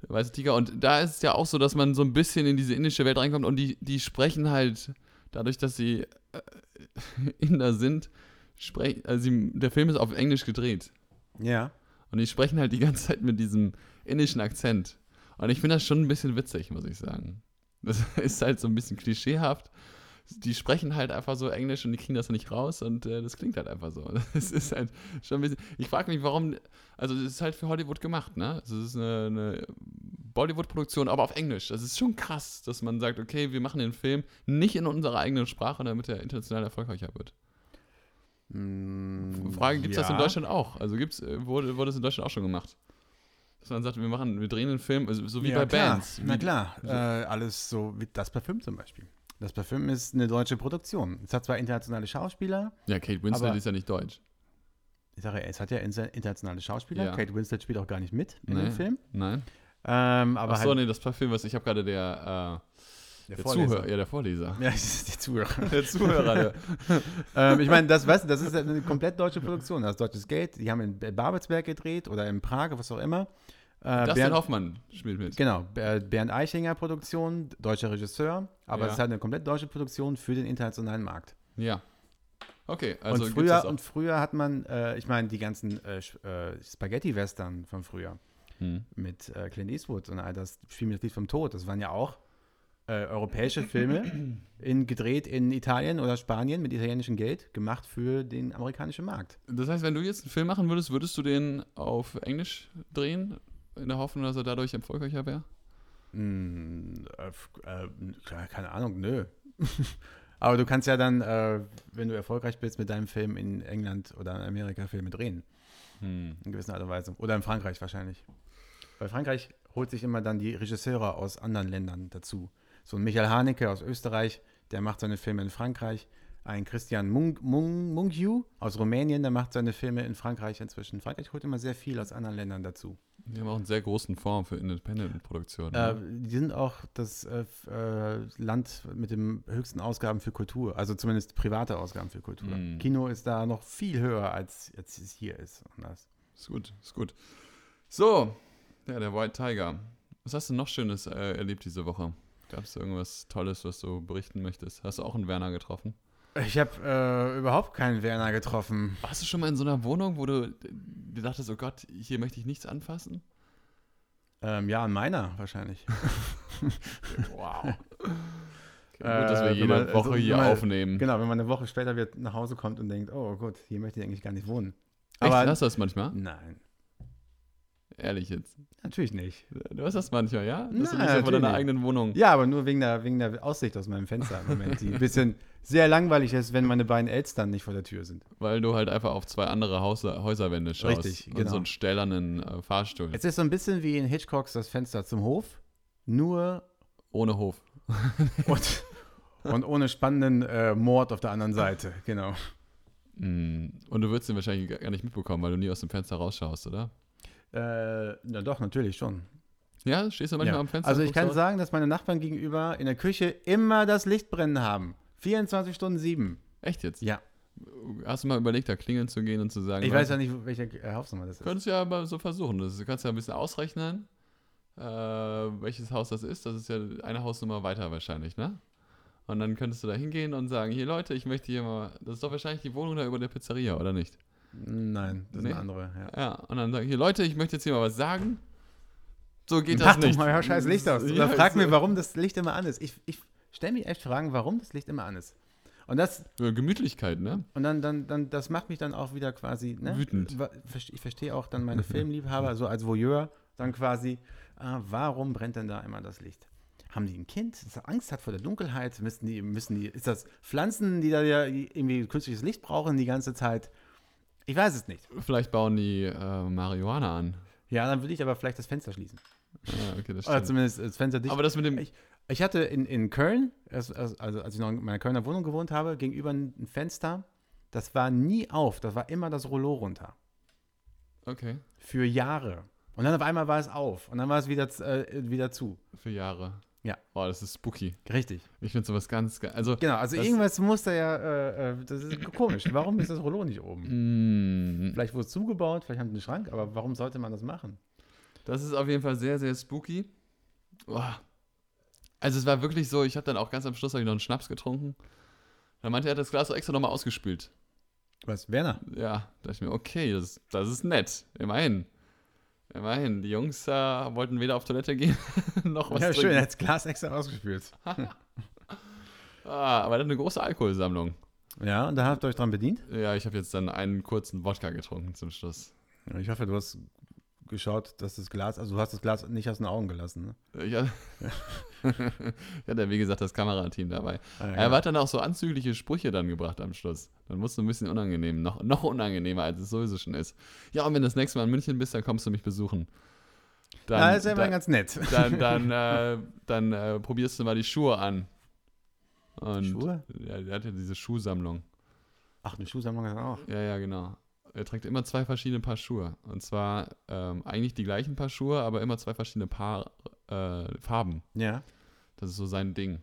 Weiße Tiger. Und da ist es ja auch so, dass man so ein bisschen in diese indische Welt reinkommt und die, die sprechen halt, dadurch, dass sie äh, Inder sind, sprech, also sie, der Film ist auf Englisch gedreht. Ja. Und die sprechen halt die ganze Zeit mit diesem indischen Akzent. Und ich finde das schon ein bisschen witzig, muss ich sagen. Das ist halt so ein bisschen klischeehaft. Die sprechen halt einfach so Englisch und die kriegen das nicht raus und äh, das klingt halt einfach so. Das ist halt schon ein bisschen. Ich frage mich, warum. Also, das ist halt für Hollywood gemacht, ne? Also, es ist eine, eine Bollywood-Produktion, aber auf Englisch. Das ist schon krass, dass man sagt, okay, wir machen den Film nicht in unserer eigenen Sprache, damit er international erfolgreicher wird. Mm, Frage, gibt es das in ja. Deutschland auch? Also gibt's, äh, wurde, wurde das in Deutschland auch schon gemacht? Dass man sagt, wir machen, wir drehen den Film, also so wie ja, bei klar. Bands. Na Wie- klar, so- äh, alles so wie das Parfüm zum Beispiel. Das Parfüm ist eine deutsche Produktion. Es hat zwar internationale Schauspieler, Ja, Kate Winslet ist ja nicht deutsch. ich sage ja, es hat ja inter- internationale Schauspieler. Ja. Kate Winslet spielt auch gar nicht mit in Nee. dem Film. Nein? Ähm, aber Ach so, halt nee, das Parfüm, was ich habe gerade der, äh, der der. Zuhörer, ja, der Vorleser. Ja, die Zuhörer. Der Zuhörer, der, ähm, ich meine, das, weißt das ist eine komplett deutsche Produktion. Das ist deutsches Geld. Die haben in Babelsberg gedreht oder in Prag, was auch immer. Äh, Dustin Bernd- Hoffmann spielt mit. Genau, Ber- Bernd Eichinger Produktion, deutscher Regisseur, aber Ja. es ist halt eine komplett deutsche Produktion für den internationalen Markt. Ja. Okay, also und, früher, und früher hat man, äh, ich meine, die ganzen äh, äh, Spaghetti-Western von früher Hm. mit äh, Clint Eastwood und all das Spiel mit das Lied vom Tod, das waren ja auch äh, europäische Filme, in, gedreht in Italien oder Spanien mit italienischem Geld, gemacht für den amerikanischen Markt. Das heißt, wenn du jetzt einen Film machen würdest, würdest du den auf Englisch drehen, in der Hoffnung, dass er dadurch erfolgreicher wäre? Hm, äh, äh, keine- keine Ahnung, nö. Aber du kannst ja dann, äh, wenn du erfolgreich bist, mit deinem Film in England oder in Amerika Filme drehen. Hm. In gewisser Art und Weise. Oder in Frankreich wahrscheinlich. Weil Frankreich holt sich immer dann die Regisseure aus anderen Ländern dazu. So ein Michael Haneke aus Österreich, der macht seine Filme in Frankreich. Ein Christian Mung, Mung, Mungiu aus Rumänien, der macht seine Filme in Frankreich inzwischen. Frankreich holt immer sehr viel aus anderen Ländern dazu. Die haben auch einen sehr großen Fonds für Independent-Produktionen. Äh, ne? die sind auch das äh, äh, Land mit den höchsten Ausgaben für Kultur, also zumindest private Ausgaben für Kultur. Mm. Kino ist da noch viel höher, als, als es hier ist. Und das. Ist gut, ist gut. So, ja, der White Tiger. Was hast du noch Schönes äh, erlebt diese Woche? Gab es irgendwas Tolles, was du berichten möchtest? Hast du auch einen Werner getroffen? Ich habe äh, überhaupt keinen Werner getroffen. Warst du schon mal in so einer Wohnung, wo du dir dachtest, oh Gott, hier möchte ich nichts anfassen? Ähm, ja, an meiner wahrscheinlich. Wow. Okay, gut, Äh, dass wir wenn jede man- also, Woche hier man- aufnehmen. Genau, wenn man eine Woche später wieder nach Hause kommt und denkt, oh gut, hier möchte ich eigentlich gar nicht wohnen. Echt, Aber hast du das manchmal? nein, Ehrlich jetzt. natürlich nicht. Du hast das manchmal, ja? Dass du Nein, nicht so von deiner natürlich. eigenen Wohnung. Ja, aber nur wegen der, wegen der Aussicht aus meinem Fenster im Moment, die ein bisschen sehr langweilig ist, wenn meine beiden Elstern nicht vor der Tür sind. Weil du halt einfach auf zwei andere Häuser, Häuserwände schaust. Richtig, Und genau. so einen stählernen äh, Fahrstuhl. Es ist so ein bisschen wie in Hitchcocks das Fenster zum Hof, nur Ohne Hof. und, und ohne spannenden äh, Mord auf der anderen Seite. Genau. Mm, Und du würdest den wahrscheinlich gar nicht mitbekommen, weil du nie aus dem Fenster rausschaust, oder? Äh, na doch, natürlich schon. Ja, stehst du manchmal Ja. am Fenster? Also ich kann sagen, dass meine Nachbarn gegenüber in der Küche immer das Licht brennen haben. 24 Stunden sieben. Echt jetzt? Ja. Hast du mal überlegt, da klingeln zu gehen und zu sagen, Ich weiß ja nicht, welche äh, Hausnummer das ist. Könntest du ja aber so versuchen. Das, du kannst ja ein bisschen ausrechnen, äh, welches Haus das ist. Das ist ja eine Hausnummer weiter wahrscheinlich, ne? Und dann könntest du da hingehen und sagen, hier Leute, ich möchte hier mal, das ist doch wahrscheinlich die Wohnung da über der Pizzeria, oder nicht? Nein, das Nee. ist eine andere. Ja. Ja, und dann sagen, hier Leute, ich möchte jetzt hier mal was sagen. So geht Mach das doch nicht. mal euer scheiß Licht aus. Ja, Oder frag mir, warum das Licht immer an ist. Ich, ich stelle mich echt Fragen, warum das Licht immer an ist. Und das, Gemütlichkeit, ne? und dann, dann, dann, das macht mich dann auch wieder quasi, ne? Wütend. Ich verstehe auch dann meine Filmliebhaber, so als Voyeur, dann quasi, ah, warum brennt denn da immer das Licht? Haben die ein Kind, das Angst hat vor der Dunkelheit? Müssen die, müssen die, ist das Pflanzen, die da ja irgendwie künstliches Licht brauchen die ganze Zeit? Ich weiß es nicht. Vielleicht bauen die äh, Marihuana an. Ja, dann würde ich aber vielleicht das Fenster schließen. Ja, okay, das Oder stimmt. zumindest das Fenster dicht. Aber das mit dem. Ich- Ich hatte in, in Köln, also als ich noch in meiner Kölner Wohnung gewohnt habe, gegenüber ein Fenster, das war nie auf, das war immer das Rollo runter. Okay, Für Jahre. Und dann auf einmal war es auf und dann war es wieder, äh, wieder zu. für Jahre. Ja. Oh, das ist spooky. Richtig. Ich finde sowas ganz. ge- Also, Genau, also irgendwas muss da ja, äh, äh, das ist komisch. Warum ist das Rollo nicht oben? mm, Vielleicht wurde es zugebaut, vielleicht haben sie einen Schrank, aber warum sollte man das machen? Das ist auf jeden Fall sehr, sehr spooky. Boah. Also es war wirklich so, ich habe dann auch ganz am Schluss noch einen Schnaps getrunken. Dann meinte er, er hat das Glas so extra nochmal ausgespült. Was, Werner? Ja, da dachte ich mir, okay, das, das ist nett, immerhin. Immerhin, die Jungs äh, wollten weder auf Toilette gehen, noch was ja, schön, trinken. er hat das Glas extra ausgespült. Ah, aber er hat eine große Alkoholsammlung. Ja, und da habt ihr euch dran bedient? Ja, ich habe jetzt dann einen kurzen Wodka getrunken zum Schluss. Ich hoffe, du hast geschaut, dass das Glas, also du hast das Glas nicht aus den Augen gelassen. Ne? Ja, ja da wie gesagt das Kamerateam dabei. Ah, Er hat dann auch so anzügliche Sprüche dann gebracht am Schluss. Dann wurde es ein bisschen unangenehm, noch, noch unangenehmer, als es sowieso schon ist. Ja, und wenn du das nächste Mal in München bist, dann kommst du mich besuchen. Dann, ja, ist ja immer dann, ganz nett. dann, dann, äh, dann äh, probierst du mal die Schuhe an. Und Schuhe? Ja, er hat ja diese Schuhsammlung. Ach, eine Schuhsammlung hat er auch. Ja, ja, genau. Er trägt immer zwei verschiedene Paar Schuhe. Und zwar ähm, eigentlich die gleichen Paar Schuhe, aber immer zwei verschiedene Paar äh, Farben. Ja. Das ist so sein Ding.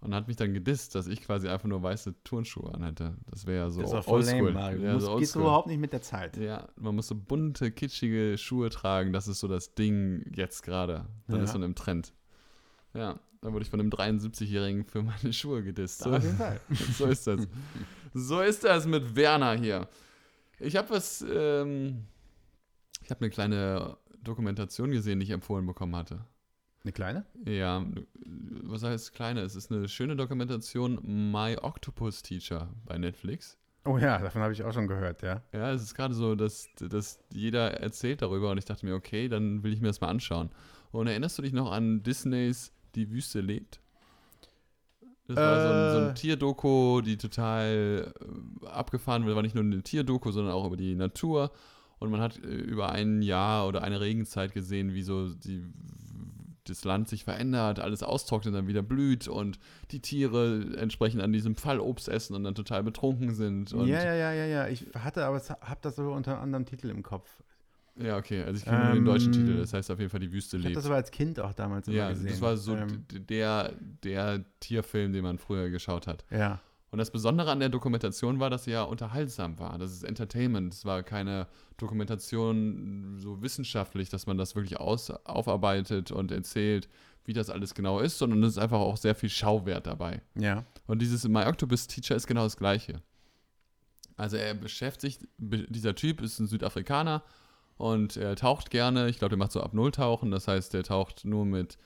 Und hat mich dann gedisst, dass ich quasi einfach nur weiße Turnschuhe anhätte. Das wäre ja so das ist auch voll lame, oldschool. Ja, so gehst du überhaupt nicht mit der Zeit. Ja, man muss so bunte, kitschige Schuhe tragen. Das ist so das Ding jetzt gerade. Dann Ja. ist man im Trend. Ja, dann wurde ich von einem 73-Jährigen für meine Schuhe gedisst. So, Auf jeden Fall. so ist das. So ist das mit Werner hier. Ich habe was, ähm, ich habe eine kleine Dokumentation gesehen, die ich empfohlen bekommen hatte. Eine kleine? Ja, was heißt kleine? Es ist eine schöne Dokumentation My Octopus Teacher bei Netflix. Oh ja, davon habe ich auch schon gehört, ja. Ja, es ist gerade so, dass, dass jeder erzählt darüber und ich dachte mir, okay, dann will ich mir das mal anschauen. Und erinnerst du dich noch an Disneys Die Wüste lebt? Das war so ein, so Äh. ein Tierdoku, die total äh, abgefahren wird. War nicht nur eine Tierdoku, sondern auch über die Natur. Und man hat äh, über ein Jahr oder eine Regenzeit gesehen, wie so die, das Land sich verändert, alles austrocknet, dann wieder blüht und die Tiere entsprechend an diesem Fallobst essen und dann total betrunken sind. Und Ja, ja, ja, ja, ja. Ich hatte aber, habe das so unter einem anderen Titel im Kopf. Ja, okay. Also ich kenne nur den deutschen Ähm, Titel. Das heißt auf jeden Fall die Wüste Ich lebt. das aber als Kind auch damals immer ja, gesehen. das war so Ähm, der, der Tierfilm, den man früher geschaut hat. ja. Und das Besondere an der Dokumentation war, dass sie ja unterhaltsam war. Das ist Entertainment. Es war keine Dokumentation so wissenschaftlich, dass man das wirklich aus, aufarbeitet und erzählt, wie das alles genau ist, sondern es ist einfach auch sehr viel Schauwert dabei. Ja. Und dieses My Octopus Teacher ist genau das Gleiche. Also er beschäftigt, be- dieser Typ ist ein Südafrikaner und er taucht gerne. Ich glaube, der macht so ab Null tauchen. Das heißt, der taucht nur mit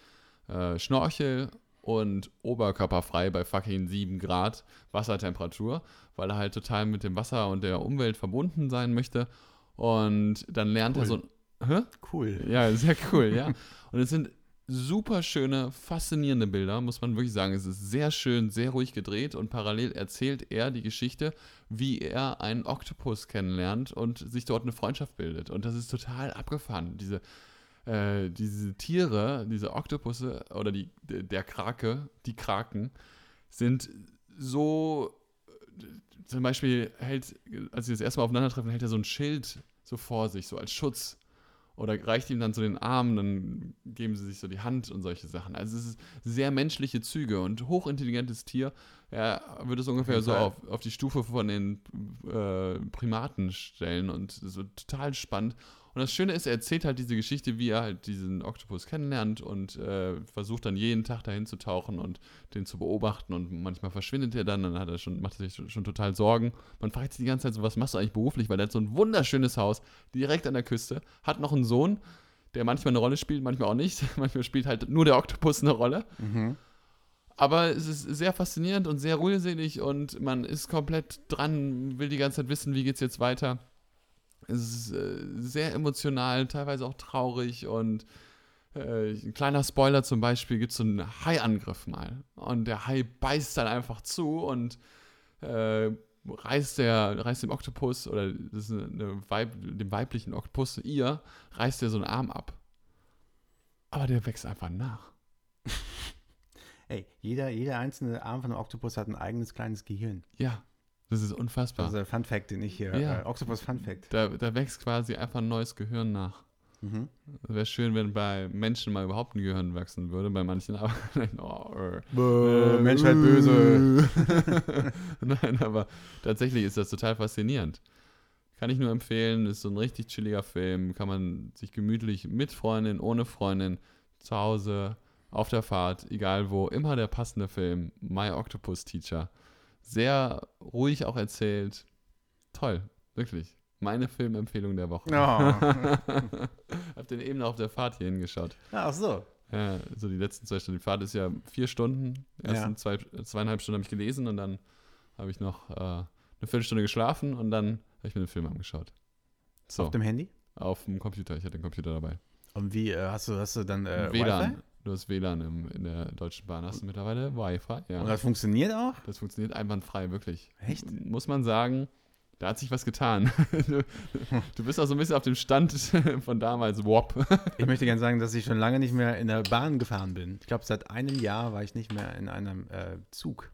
äh, Schnorchel und oberkörperfrei bei fucking 7 Grad Wassertemperatur, weil er halt total mit dem Wasser und der Umwelt verbunden sein möchte. Und dann lernt er Cool. so ein. Hä? Cool. Ja, sehr cool, ja. Und es sind super schöne, faszinierende Bilder, muss man wirklich sagen. Es ist sehr schön, sehr ruhig gedreht und parallel erzählt er die Geschichte, wie er einen Oktopus kennenlernt und sich dort eine Freundschaft bildet. Und das ist total abgefahren. Diese, äh, diese Tiere, diese Oktopusse oder die, der Krake, die Kraken, sind so. Zum Beispiel hält, als sie das erste Mal aufeinandertreffen, hält er so ein Schild so vor sich, so als Schutz oder reicht ihm dann so den Arm, dann geben sie sich so die Hand und solche Sachen. Also es ist sehr menschliche Züge und hochintelligentes Tier. Er würde es ungefähr so auf, auf die Stufe von den äh, Primaten stellen und so total spannend. Und das Schöne ist, er erzählt halt diese Geschichte, wie er halt diesen Oktopus kennenlernt und äh, versucht dann jeden Tag dahin zu tauchen und den zu beobachten. Und manchmal verschwindet er dann, dann hat er schon, macht er sich schon, total Sorgen. Man fragt sich die ganze Zeit so, was machst du eigentlich beruflich? Weil er hat so ein wunderschönes Haus direkt an der Küste, hat noch einen Sohn, der manchmal eine Rolle spielt, manchmal auch nicht. manchmal spielt halt nur der Oktopus eine Rolle. Mhm. Aber es ist sehr faszinierend und sehr ruhig und man ist komplett dran, will die ganze Zeit wissen, wie geht's jetzt weiter. Es ist äh, sehr emotional, teilweise auch traurig und äh, ein kleiner Spoiler zum Beispiel, gibt es so einen Haiangriff mal. Und der Hai beißt dann einfach zu und äh, reißt, der, reißt dem Oktopus, oder Weib, dem weiblichen Oktopus, ihr, reißt er so einen Arm ab. Aber der wächst einfach nach. Ey, jeder, jeder einzelne Arm von einem Oktopus hat ein eigenes kleines Gehirn. Ja, das ist unfassbar. Das ist der Fun Fact, den ich hier. Ja. Äh, Oktopus Fun Fact. Da, da wächst quasi einfach ein neues Gehirn nach. Mhm. Wäre schön, wenn bei Menschen mal überhaupt ein Gehirn wachsen würde, bei manchen aber. oh, äh. Menschheit böse. Nein, aber tatsächlich ist das total faszinierend. Kann ich nur empfehlen, ist so ein richtig chilliger Film, kann man sich gemütlich mit Freundin, ohne Freundin, zu Hause, auf der Fahrt, egal wo, immer der passende Film, My Octopus Teacher. Sehr ruhig auch erzählt. Toll, wirklich. Meine Filmempfehlung der Woche. Oh. Hab den eben noch auf der Fahrt hier hingeschaut. Ach so. Ja, so die letzten zwei Stunden. Die Fahrt ist ja vier Stunden. Ersten Ja. zwei, zweieinhalb Stunden habe ich gelesen und dann habe ich noch äh, eine Viertelstunde geschlafen und dann habe ich mir den Film angeschaut. So, Auf dem Handy? auf dem Computer. Ich hatte den Computer dabei. Und wie, äh, hast du, hast du dann äh, WLAN. Du hast WLAN im, in der Deutschen Bahn. Hast du mittlerweile Wi-Fi? Ja. Und das funktioniert auch? Das funktioniert einwandfrei, wirklich. Echt? Muss man sagen, da hat sich was getan. Du, du bist auch so ein bisschen auf dem Stand von damals, WOP. Ich möchte gerne sagen, dass ich schon lange nicht mehr in der Bahn gefahren bin. Ich glaube, seit einem Jahr war ich nicht mehr in einem äh, Zug.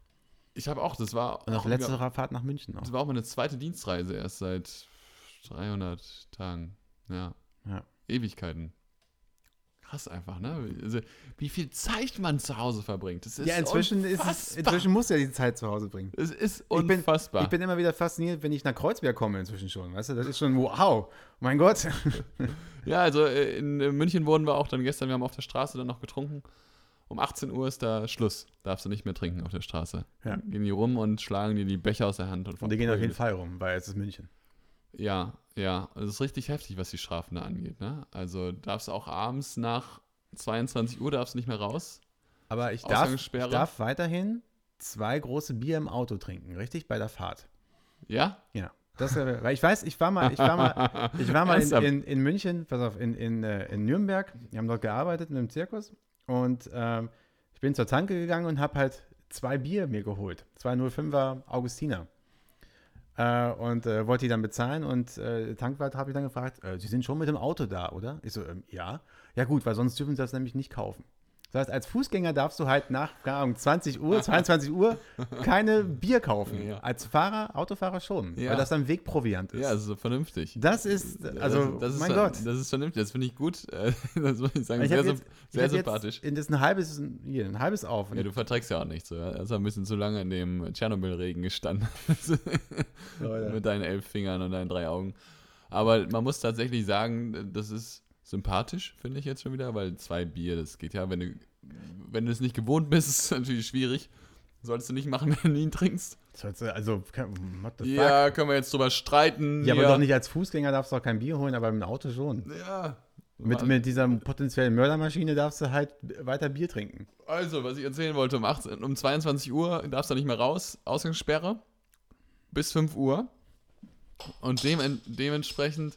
Ich habe auch, das war Und auch auf letzterer Fahrt nach München auch. Das war auch meine zweite Dienstreise erst seit 300 Tagen. Ja. Ja. Ewigkeiten. Krass einfach, ne? Also, wie viel Zeit man zu Hause verbringt. Das ist Ja, inzwischen, ist es, unfassbar. inzwischen muss ja die Zeit zu Hause bringen. Es ist Ich bin- unfassbar. Ich bin immer wieder fasziniert, wenn ich nach Kreuzberg komme inzwischen schon. Weißt du, das ist schon wow. Mein Gott. ja, also äh, in München wurden wir auch dann gestern, wir haben auf der Straße dann noch getrunken. Um 18 Uhr ist da Schluss. Darfst du nicht mehr trinken auf der Straße. Ja. Gehen die rum und schlagen dir die Becher aus der Hand. Und, Und die gehen auf jeden. Fall rum, weil es ist München. Ja, ja. Also es ist richtig heftig, was die Strafen da angeht. Ne? Also darfst du auch abends nach 22 Uhr darfst du nicht mehr raus. Aber ich darf, ich darf weiterhin zwei große Bier im Auto trinken, richtig? Bei der Fahrt. Ja? Ja. Das, weil ich weiß, ich war mal, ich war mal, ich war mal in, in, in München, pass auf, in, in, äh, in Nürnberg. Wir haben dort gearbeitet in einem Zirkus. Und ähm, ich bin zur Tanke gegangen und habe halt zwei Bier mir geholt. Zwei 05er Augustiner. Äh, und äh, wollte die dann bezahlen und äh, Tankwart habe ich dann gefragt, äh, Sie sind schon mit dem Auto da, oder? Ich so, ähm, ja. Ja gut, weil sonst dürfen Sie das nämlich nicht kaufen. Das heißt, als Fußgänger darfst du halt nach, keine Ahnung, 20 Uhr, 22 Uhr keine Bier kaufen. Ja. Als Fahrer, Autofahrer schon, Ja. weil das dann Wegproviant ist. Ja, also vernünftig. Das ist, also, das, das ist, mein ver- Gott. Das ist vernünftig, das finde ich gut. Das muss ich sagen, Ich sehr, jetzt- ich sehr hab sympathisch. Jetzt, in das ein halbes, hier, ein halbes auf. Ja, du verträgst ja auch nicht so. Er ist ein bisschen zu lange in dem Tschernobyl-Regen gestanden. Mit deinen elf Fingern und deinen drei Augen. Aber man muss tatsächlich sagen, das ist sympathisch, finde ich jetzt schon wieder, weil zwei Bier, das geht ja, wenn du, wenn du es nicht gewohnt bist, ist es natürlich schwierig. Solltest du nicht machen, wenn du ihn trinkst. Du- also, what the fuck? Ja, können wir jetzt drüber streiten. Ja, aber hier. doch nicht als Fußgänger darfst du auch kein Bier holen, aber im Auto schon. Ja. Mit, mit dieser potenziellen Mördermaschine darfst du halt weiter Bier trinken. Also, was ich erzählen wollte, um, 18, um 22 Uhr darfst du nicht mehr raus, Ausgangssperre, bis 5 Uhr. Und dem, dementsprechend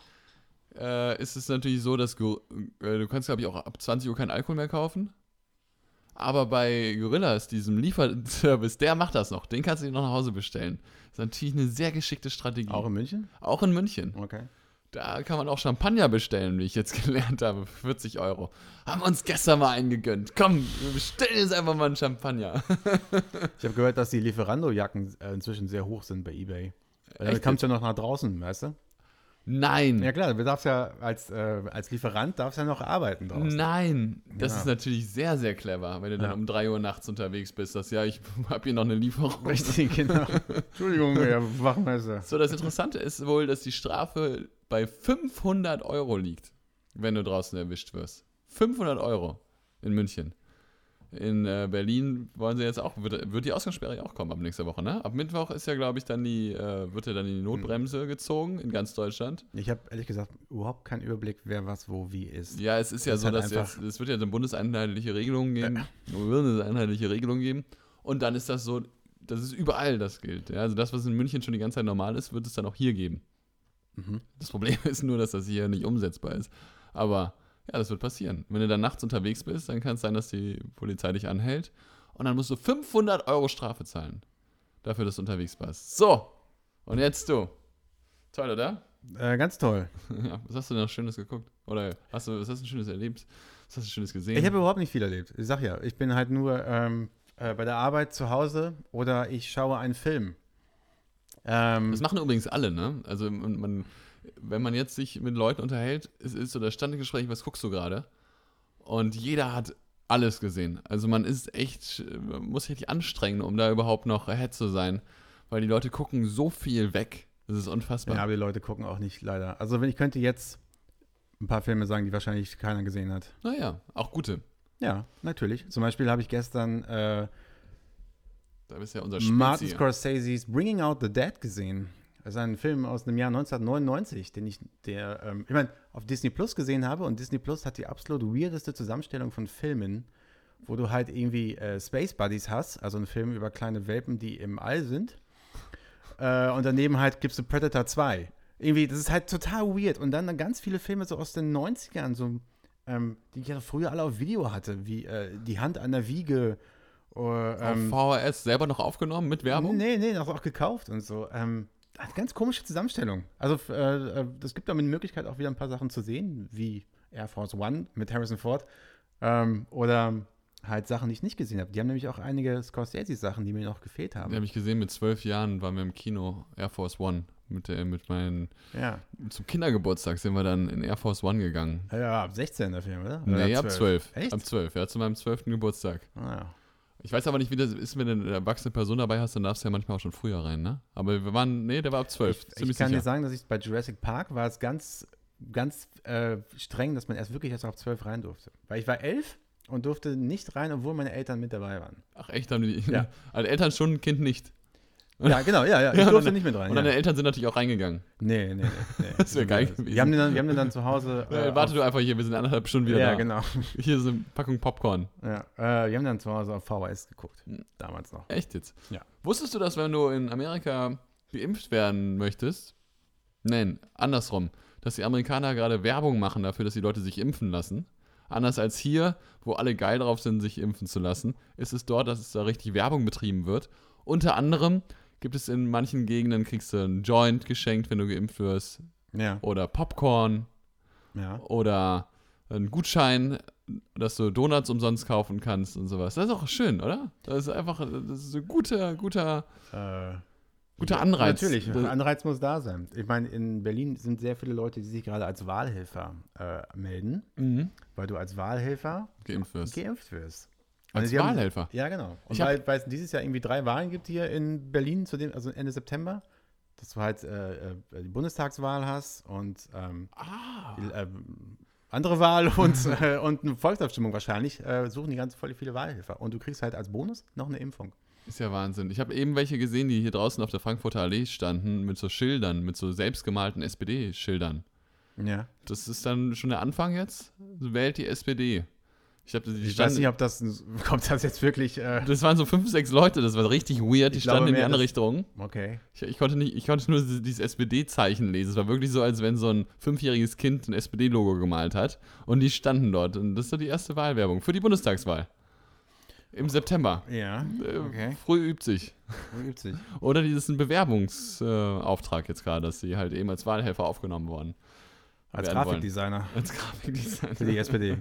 äh, ist es natürlich so, dass Go- äh, du kannst, glaube ich, auch ab 20 Uhr keinen Alkohol mehr kaufen. Aber bei Gorillas, diesem Lieferservice, der macht das noch. Den kannst du dir noch nach Hause bestellen. Das ist natürlich eine sehr geschickte Strategie. Auch in München? auch in München. Okay. Da kann man auch Champagner bestellen, wie ich jetzt gelernt habe, für 40 Euro. Haben wir uns gestern mal eingegönnt. Komm, wir bestellen jetzt einfach mal einen Champagner. Ich habe gehört, dass die Lieferando-Jacken äh, inzwischen sehr hoch sind bei Ebay. Weil Echt Dann kommst du ja noch nach draußen, weißt du? Nein. Ja klar, du darfst ja als, äh, als Lieferant darfst ja noch arbeiten draußen. Nein, das Ja. ist natürlich sehr, sehr clever, wenn du dann Ja. um 3 Uhr nachts unterwegs bist, dass ja, ich habe hier noch eine Lieferung. Richtig, genau. Entschuldigung, Herr Wachmeister. So, das Interessante ist wohl, dass die Strafe bei 500 Euro liegt, wenn du draußen erwischt wirst. 500 Euro in München. In äh, Berlin wollen sie jetzt auch, wird, wird die Ausgangssperre ja auch kommen ab nächster Woche, ne? Ab Mittwoch ist ja, glaube ich, dann die, äh, wird ja dann die Notbremse gezogen in ganz Deutschland. Ich habe ehrlich gesagt überhaupt keinen Überblick, wer was wo wie ist. Ja, es ist ja Das so, dass jetzt, es wird ja eine bundeseinheitliche Regelung geben. Eine einheitliche Regelung geben. Und dann ist das so, dass es überall das gilt. Ja? Also das, was in München schon die ganze Zeit normal ist, wird es dann auch hier geben. Mhm. Das Problem ist nur, dass das hier nicht umsetzbar ist. Aber ja, das wird passieren. Wenn du dann nachts unterwegs bist, dann kann es sein, dass die Polizei dich anhält. Und dann musst du 500 Euro Strafe zahlen. Dafür, dass du unterwegs warst. So. Und jetzt du. Toll, oder? Äh, ganz toll. Ja, was hast du denn noch Schönes geguckt? Oder hast du, was hast du Schönes erlebt? Was hast du Schönes gesehen? Ich habe überhaupt nicht viel erlebt. Ich sag ja, ich bin halt nur ähm, äh, bei der Arbeit zu Hause oder ich schaue einen Film. Ähm, das machen übrigens alle, ne? Also man, man, wenn man jetzt sich mit Leuten unterhält, es ist so das Standgespräch, was guckst du gerade? Und jeder hat alles gesehen. Also man ist echt, man muss sich richtig anstrengen, um da überhaupt noch ahead zu sein. Weil die Leute gucken so viel weg. Das ist unfassbar. ja, aber die Leute gucken auch nicht, leider. Also wenn ich könnte jetzt ein paar Filme sagen, die wahrscheinlich keiner gesehen hat. Naja, auch gute. Ja, natürlich. Zum Beispiel habe ich gestern äh, Da bist ja unser Martin. Scorsese's Bringing Out the Dead gesehen. Das ist ein Film aus dem Jahr 1999, den ich, der, ähm, ich meine, auf Disney Plus gesehen habe und Disney Plus hat die absolut weirdeste Zusammenstellung von Filmen, wo du halt irgendwie äh, Space Buddies hast, also einen Film über kleine Welpen, die im All sind. Äh, und daneben halt gibst du Predator 2. Irgendwie, das ist halt total weird. Und dann ganz viele Filme so aus den 90ern, so, ähm, die ich ja früher alle auf Video hatte, wie äh, Die Hand an der Wiege. Oder, ähm, Auf VHS selber noch aufgenommen mit Werbung? Nee, nee, das auch gekauft und so. Ähm, eine ganz komische Zusammenstellung. Also, äh, äh, das gibt aber die Möglichkeit, auch wieder ein paar Sachen zu sehen, wie Air Force One mit Harrison Ford. Ähm, oder halt Sachen, die ich nicht gesehen habe. Die haben nämlich auch einige Scorsese-Sachen, die mir noch gefehlt haben. Die habe ich gesehen, mit zwölf Jahren waren wir im Kino Air Force One. Mit, der, mit meinen, ja. zum Kindergeburtstag sind wir dann in Air Force One gegangen. Ja, ab 16 der Film, oder? oder Nee, ab 12. Echt? Ab 12, ja, zu meinem 12. Geburtstag. Ah, ja. Ich weiß aber nicht, wie das ist, wenn du eine erwachsene Person dabei hast, dann darfst du ja manchmal auch schon früher rein, ne? Aber wir waren, nee, der war ab 12. Ich, ich kann dir sicher. sagen, dass ich bei Jurassic Park war es ganz, ganz äh, streng, dass man erst wirklich erst ab 12 rein durfte. Weil ich war 11 und durfte nicht rein, obwohl meine Eltern mit dabei waren. Ach echt, haben die, Ja. also Eltern schon, ein Kind nicht. Ja, genau, ja, ja. Ich Ja, durfte nicht mit rein. Und ja. deine Eltern sind natürlich auch reingegangen. Nee, nee, nee. nee. Das wär geil gewesen. Wir haben den dann, wir haben den dann zu Hause. Äh, warte du einfach hier, wir sind anderthalb Stunden wieder ja, da. genau. Hier ist eine Packung Popcorn. Ja, äh, wir haben dann zu Hause auf VHS geguckt. Hm. Damals noch. Echt jetzt? Ja. Wusstest du, dass wenn du in Amerika geimpft werden möchtest, nein, andersrum, dass die Amerikaner gerade Werbung machen dafür, dass die Leute sich impfen lassen? Anders als hier, wo alle geil drauf sind, sich impfen zu lassen, ist es dort, dass es da richtig Werbung betrieben wird. Unter anderem gibt es in manchen Gegenden, kriegst du einen Joint geschenkt, wenn du geimpft wirst, Ja, oder Popcorn, ja. oder einen Gutschein, dass du Donuts umsonst kaufen kannst und sowas. Das ist auch schön, oder? Das ist einfach das ist ein guter, guter, Äh, guter Anreiz. Natürlich, Das- Anreiz muss da sein. Ich meine, in Berlin sind sehr viele Leute, die sich gerade als Wahlhelfer äh, melden, Mhm. weil du als Wahlhelfer Geimpft wirst. geimpft wirst. Als Also die haben- Wahlhelfer. Ja, genau. Und weil, weil es dieses Jahr irgendwie drei Wahlen gibt hier in Berlin, zu dem, also Ende September, dass du halt äh, äh, die Bundestagswahl hast und ähm, Ah. die, ähm, andere Wahl und, äh, und eine Volksabstimmung wahrscheinlich, äh, suchen die ganz voll viele Wahlhelfer. Und du kriegst halt als Bonus noch eine Impfung. Ist ja Wahnsinn. Ich habe eben welche gesehen, die hier draußen auf der Frankfurter Allee standen, mit so Schildern, mit so selbstgemalten SPD-Schildern. Ja. Das ist dann schon der Anfang jetzt? Wählt die SPD. Ich die Ich weiß standen, nicht, ob das, kommt das jetzt wirklich, äh, das waren so fünf, sechs Leute, das war richtig weird, die standen in die andere Richtung. okay. Ich, ich, konnte nicht, ich konnte nur dieses SPD-Zeichen lesen. Es war wirklich so, als wenn so ein fünfjähriges Kind ein SPD-Logo gemalt hat. Und die standen dort. Und das ist so die erste Wahlwerbung für die Bundestagswahl. Im September. Ja, Äh, okay. Früh übt sich. Wo übt sich? Oder dieses ist ein Bewerbungsauftrag äh, jetzt gerade, dass sie halt eben als Wahlhelfer aufgenommen worden. Als. Grafikdesigner Als Grafikdesigner. für die SPD.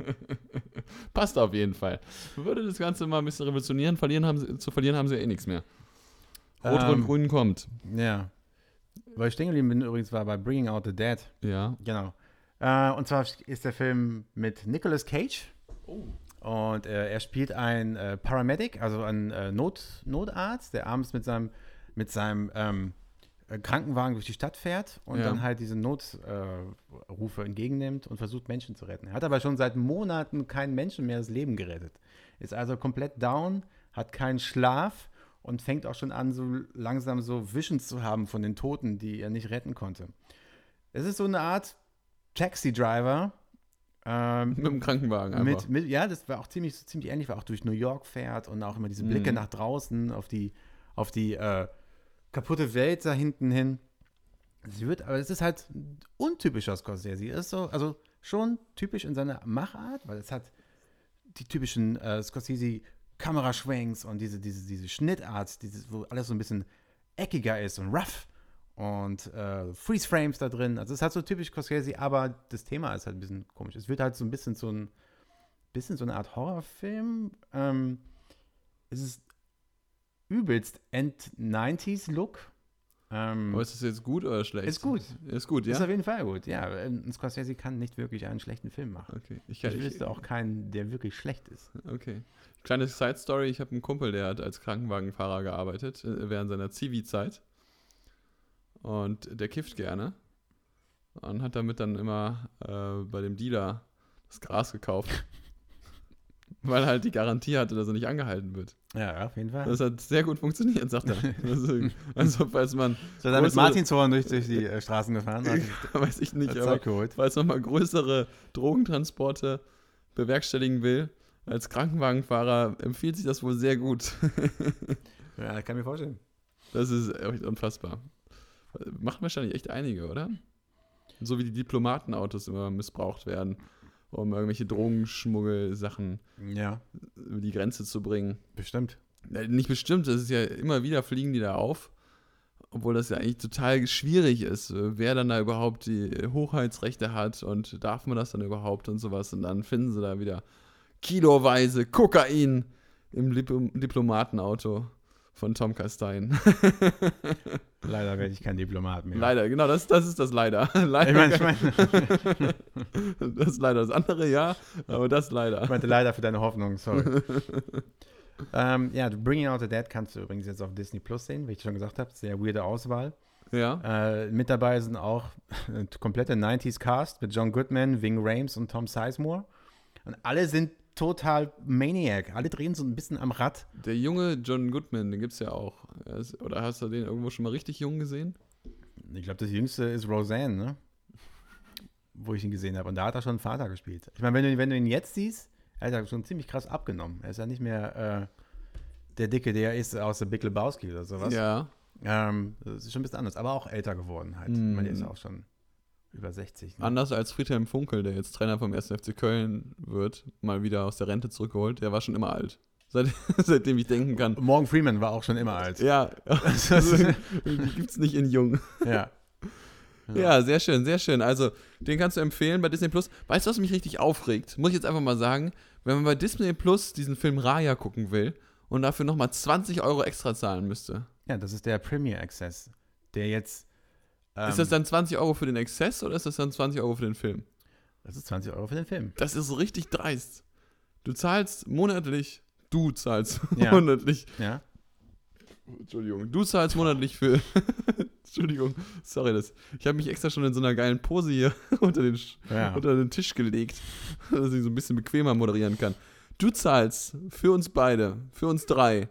Passt auf jeden Fall. Würde das Ganze mal ein bisschen revolutionieren, verlieren haben sie, zu verlieren haben sie ja eh nichts mehr. Rot, Ähm, Rot, Grün kommt. ja. Weil ich stehen geblieben bin übrigens war bei Bringing Out the Dead. Ja. Genau. Äh, und zwar ist der Film mit Nicolas Cage. Oh. Und äh, er spielt einen äh, Paramedic, also einen äh, Not, Notarzt, der abends mit seinem, mit seinem ähm, äh, Krankenwagen durch die Stadt fährt und Ja. dann halt diese Notrufe äh, entgegennimmt und versucht, Menschen zu retten. Er hat aber schon seit Monaten keinen Menschen mehr das Leben gerettet. Ist also komplett down, hat keinen Schlaf und fängt auch schon an, so langsam so Visions zu haben von den Toten, die er nicht retten konnte. Es ist so eine Art Taxi-Driver. Ähm, Mit dem Krankenwagen einfach. mit, mit, ja, das war auch ziemlich, ziemlich ähnlich, weil auch durch New York fährt und auch immer diese Blicke Mhm. nach draußen auf die, auf die äh, kaputte Welt da hinten hin. Sie wird, aber es ist halt untypischer Scorsese. Es ist so, also schon typisch in seiner Machart, weil es hat die typischen äh, Scorsese Kameraschwenks und diese, diese, diese Schnittart, dieses, wo alles so ein bisschen eckiger ist und rough und äh, Freeze Frames da drin. Also es hat so typisch Scorsese, aber das Thema ist halt ein bisschen komisch. Es wird halt so ein bisschen so ein bisschen so eine Art Horrorfilm. Ähm, es ist übelst End-90s-Look. Ähm, Aber ist das jetzt gut oder schlecht? Ist gut. Ist gut, Ist ja? auf jeden Fall gut, ja. Ein Scorsese kann nicht wirklich einen schlechten Film machen. Okay. Ich, Ich ich, wüsste auch keinen, der wirklich schlecht ist. Okay. Kleine Side Story: Ich habe einen Kumpel, der hat als Krankenwagenfahrer gearbeitet äh, während seiner Zivi-Zeit. Und der kifft gerne. Und hat damit dann immer äh, bei dem Dealer das Gras gekauft. Weil er halt die Garantie hatte, dass er nicht angehalten wird. Ja, auf jeden Fall. Das hat sehr gut funktioniert, sagt er. Also, also falls man, So, dann mit größere- Martinshorn durch, durch die äh, Straßen gefahren. Hat weiß ich nicht, aber geholt. falls man mal größere Drogentransporte bewerkstelligen will, als Krankenwagenfahrer empfiehlt sich das wohl sehr gut. Ja, kann ich mir vorstellen. Das ist echt unfassbar. Machen wahrscheinlich echt einige, oder? So wie die Diplomatenautos immer missbraucht werden, um irgendwelche Drogenschmuggel-Sachen Ja, über die Grenze zu bringen. bestimmt. Nicht bestimmt, das ist ja immer wieder fliegen die da auf. Obwohl das ja eigentlich total schwierig ist, äh, wer dann da überhaupt die Hoheitsrechte hat und darf man das dann überhaupt und sowas. Und dann finden sie da wieder kiloweise Kokain im Dip- Diplomatenauto von Tom Kastein. Leider werde ich kein Diplomat mehr. Leider, genau, das, das ist das leider. leider Ich meine, ich, meine, das ist leider das andere, ja, aber das leider. ich meinte leider für deine Hoffnung, sorry. ähm, ja, Bringing Out the Dead kannst du übrigens jetzt auf Disney Plus sehen, wie ich schon gesagt habe. Sehr weirde Auswahl. Ja, Äh, mit dabei sind auch komplette 90s Cast mit John Goodman, Ving Rhames und Tom Sizemore. Und alle sind total Maniac. Alle drehen so ein bisschen am Rad. der junge John Goodman, den gibt's ja auch. Er oder hast du den irgendwo schon mal richtig jung gesehen? Ich glaube, das jüngste ist Roseanne, ne? Wo ich ihn gesehen habe. Und da hat er schon Vater gespielt. Ich meine, wenn du, wenn du ihn jetzt siehst, er hat ja schon ziemlich krass abgenommen. Er ist ja nicht mehr äh, der Dicke, der er ist aus der Big Lebowski oder sowas. Ja. Ähm, das ist schon ein bisschen anders, aber auch älter geworden halt. Ich meine, der ist auch schon über 60. Ne? Anders als Friedhelm Funkel, der jetzt Trainer vom 1. FC Köln wird, mal wieder aus der Rente zurückgeholt. Der war schon immer alt. Seit, seitdem ich denken kann. Morgan Freeman war auch schon immer alt. Ja, also, die gibt's nicht in jung. Ja. Ja, sehr schön, sehr schön. Also, den kannst du empfehlen bei Disney Plus. Weißt du, was mich richtig aufregt? Muss ich jetzt einfach mal sagen, wenn man bei Disney Plus diesen Film Raya gucken will und dafür nochmal 20 Euro extra zahlen müsste. Ja, das ist der Premier Access, der jetzt. Ähm, ist das dann 20 Euro für den Exzess oder ist das dann 20 Euro für den Film? das ist 20 Euro für den Film. Das ist richtig dreist. Du zahlst monatlich, du zahlst Ja. monatlich, Ja. Entschuldigung, du zahlst monatlich für, Entschuldigung, sorry, das, ich habe mich extra schon in so einer geilen Pose hier unter den, Ja. unter den Tisch gelegt, dass ich so ein bisschen bequemer moderieren kann. Du zahlst für uns beide, für uns drei,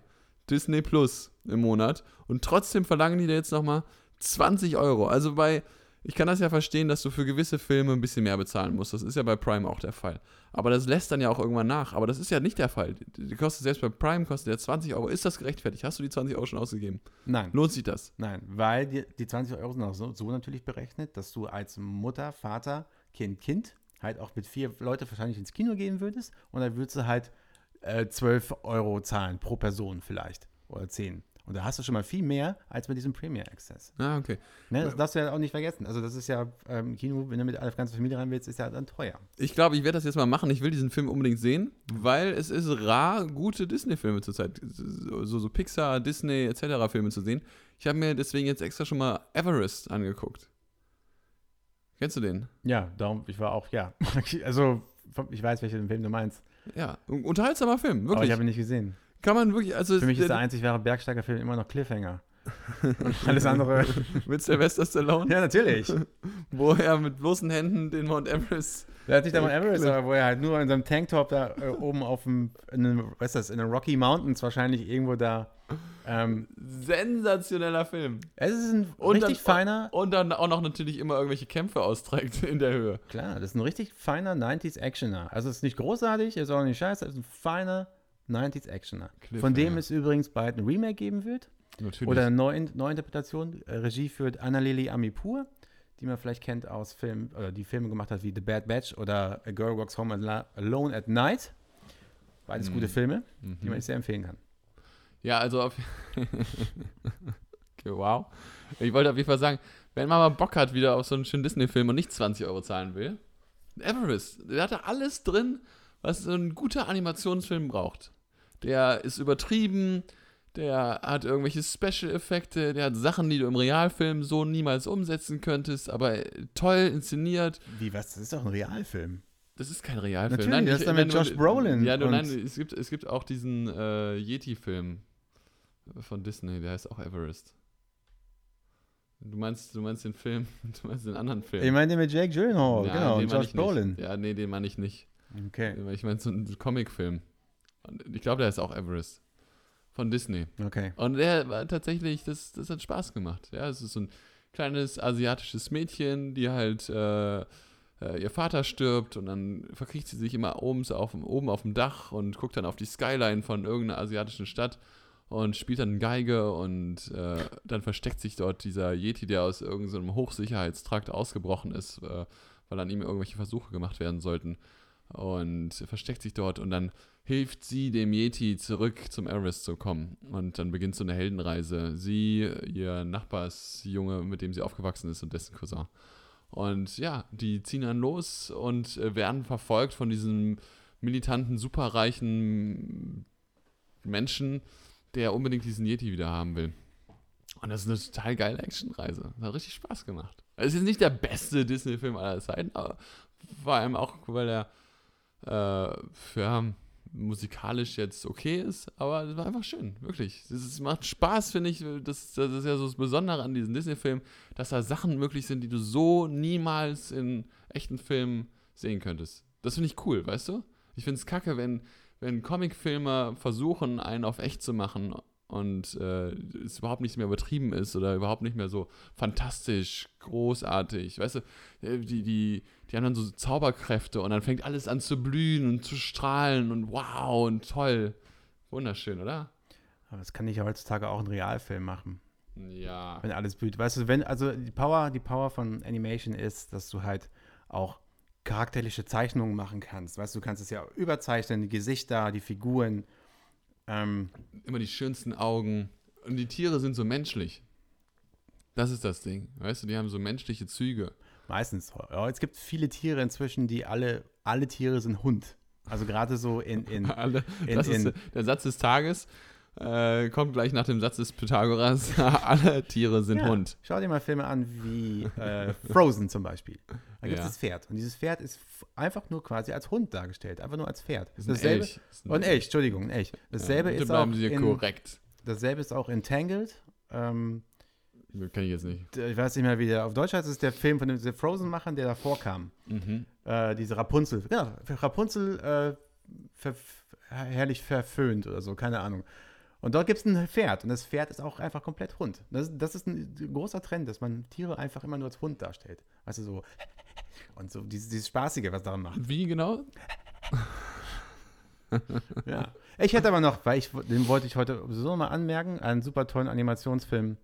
Disney Plus im Monat und trotzdem verlangen die dir jetzt nochmal 20 Euro. Also bei, ich kann das ja verstehen, dass du für gewisse Filme ein bisschen mehr bezahlen musst. Das ist ja bei Prime auch der Fall. Aber das lässt dann ja auch irgendwann nach. Aber das ist ja nicht der Fall. Die, kostet selbst bei Prime kostet ja 20 Euro. Ist das gerechtfertigt? Hast du die 20 Euro schon ausgegeben? Nein. Lohnt sich das? Nein, weil die, die 20 Euro sind auch so, so natürlich berechnet, dass du als Mutter, Vater, Kind, Kind halt auch mit vier Leute wahrscheinlich ins Kino gehen würdest und dann würdest du halt äh, 12 Euro zahlen pro Person vielleicht oder 10. Und da hast du schon mal viel mehr als bei diesem Premier Access. Ah, okay. Ne, das darfst du ja auch nicht vergessen. Also das ist ja ähm, Kino, wenn du mit der ganzen Familie rein willst, ist ja dann teuer. Ich glaube, ich werde das jetzt mal machen. Ich will diesen Film unbedingt sehen, weil es ist rar, gute Disney-Filme zurzeit, so, so, so Pixar, Disney etc. Filme zu sehen. Ich habe mir deswegen jetzt extra schon mal Everest angeguckt. Kennst du den? Ja, darum, ich war auch, ja. Also, ich weiß, welchen Film du meinst. Ja, un- unterhaltsamer Film, Aber wirklich. ich habe ihn nicht gesehen. Kann man wirklich, also Für mich ist der der, einzig wahre Bergsteigerfilm immer noch Cliffhanger. Und alles andere. mit Sylvester Stallone, ja, natürlich. wo er mit bloßen Händen den Mount Everest. Der hat nicht einmal Ja, Everest, aber wo er halt nur in seinem Tanktop da äh, oben auf dem, in den, was ist das, in den Rocky Mountains wahrscheinlich irgendwo da. Ähm, Sensationeller Film. es ist ein Und richtig dann- feiner, Und dann auch noch natürlich immer irgendwelche Kämpfe austrägt in der Höhe. klar, das ist ein richtig feiner 90s Actioner. Also es ist nicht großartig, ist auch nicht scheiße, es ist ein feiner 90s Actioner. Von dem es übrigens bald ein Remake geben wird. Natürlich. Oder eine Neuin Neuinterpretation. Äh, Regie führt Annalili Amipur, die man vielleicht kennt aus Filmen, oder die Filme gemacht hat wie The Bad Batch oder A Girl Walks Home Alone at Night. Beides Mhm. gute Filme, Mhm. die man sehr empfehlen kann. Ja, also auf. okay, wow. Ich wollte auf jeden Fall sagen, wenn man mal Bock hat wieder auf so einen schönen Disney-Film und nicht 20 Euro zahlen will, Everest, der hat da alles drin, was so ein guter Animationsfilm braucht. Der ist übertrieben, der hat irgendwelche Special-Effekte, der hat Sachen, die du im Realfilm so niemals umsetzen könntest, aber toll inszeniert. Wie, was? Das ist doch ein Realfilm. Das ist kein Realfilm. Natürlich, das ist dann mit Josh Brolin Ja, du, und- nein, es gibt, es gibt auch diesen äh, Yeti-Film von Disney, der heißt auch Everest. Du meinst, du meinst den Film, du meinst den anderen Film. Ich meine den mit Jake Gyllenhaal, Ja, genau, und Josh ich. Brolin. Ja, nee, den meine ich nicht. Okay. Ich meine so einen Comicfilm. Ich glaube, der ist auch Everest. Von Disney. Okay. Und der war tatsächlich, das, das hat Spaß gemacht. Ja, es ist so ein kleines asiatisches Mädchen, die halt, äh, äh, ihr Vater stirbt und dann verkriecht sie sich immer oben auf, dem- oben auf dem Dach und guckt dann auf die Skyline von irgendeiner asiatischen Stadt und spielt dann Geige und äh, dann versteckt sich dort dieser Yeti, der aus irgendeinem Hochsicherheitstrakt ausgebrochen ist, äh, weil an ihm irgendwelche Versuche gemacht werden sollten. Und versteckt sich dort und dann hilft sie dem Yeti zurück zum Everest zu kommen. Und dann beginnt so eine Heldenreise. Sie, ihr Nachbarsjunge, mit dem sie aufgewachsen ist und dessen Cousin. Und ja, die ziehen dann los und äh, werden verfolgt von diesem militanten, superreichen Menschen, der unbedingt diesen Yeti wieder haben will. Und das ist eine total geile Actionreise. Hat richtig Spaß gemacht. Es ist nicht der beste Disney-Film aller Zeiten, aber vor allem auch, weil er äh, für musikalisch jetzt okay ist, aber es war einfach schön, wirklich. Es macht Spaß, finde ich. Das, das ist ja so das Besondere an diesen Disney-Filmen, dass da Sachen möglich sind, die du so niemals in echten Filmen sehen könntest. Das finde ich cool, weißt du? Ich finde es kacke, wenn, wenn Comicfilmer versuchen, einen auf echt zu machen und äh, es überhaupt nicht mehr übertrieben ist oder überhaupt nicht mehr so fantastisch, großartig. Weißt du, äh, die, die, die haben dann so Zauberkräfte und dann fängt alles an zu blühen und zu strahlen und wow und toll. Wunderschön, oder? Aber das kann ich ja heutzutage auch in Realfilm machen, Ja. wenn alles blüht. Weißt du, wenn, also die Power, die Power von Animation ist, dass du halt auch charakterliche Zeichnungen machen kannst. Weißt du, du kannst es ja überzeichnen, die Gesichter, die Figuren. Ähm, Immer die schönsten Augen. Und die Tiere sind so menschlich. Das ist das Ding. Weißt du, die haben so menschliche Züge. meistens. Ja, es gibt viele Tiere inzwischen, die alle, alle Tiere sind Hund. Also gerade so in, in Alle, In- das ist in- der Satz des Tages. Äh, kommt gleich nach dem Satz des Pythagoras. Alle Tiere sind Ja, Hund. Schau dir mal Filme an wie äh, Frozen zum Beispiel. Da gibt es Ja. das Pferd. Und dieses Pferd ist einfach nur quasi als Hund dargestellt. Einfach nur als Pferd. Das ist Dasselbe, Elch. Ist ein Und Elch, Entschuldigung, ein Elch. Dasselbe, ja, ist, auch in, korrekt. dasselbe ist auch in Tangled. Ähm, Kann ich jetzt nicht. ich weiß nicht mehr, wie der auf Deutsch heißt. Das ist der Film von den Frozen-Machern, der davor kam. Mhm. Äh, diese Rapunzel. Genau, Rapunzel äh, ver herrlich verföhnt oder so, keine Ahnung. Und dort gibt es ein Pferd und das Pferd ist auch einfach komplett Hund. Das, das ist ein großer Trend, dass man Tiere einfach immer nur als Hund darstellt. Weißt du, so. Und so dieses, dieses Spaßige, was daran macht. Wie genau? Ja. Ich hätte aber noch, weil ich, den wollte ich heute sowieso mal anmerken, einen super tollen Animationsfilm,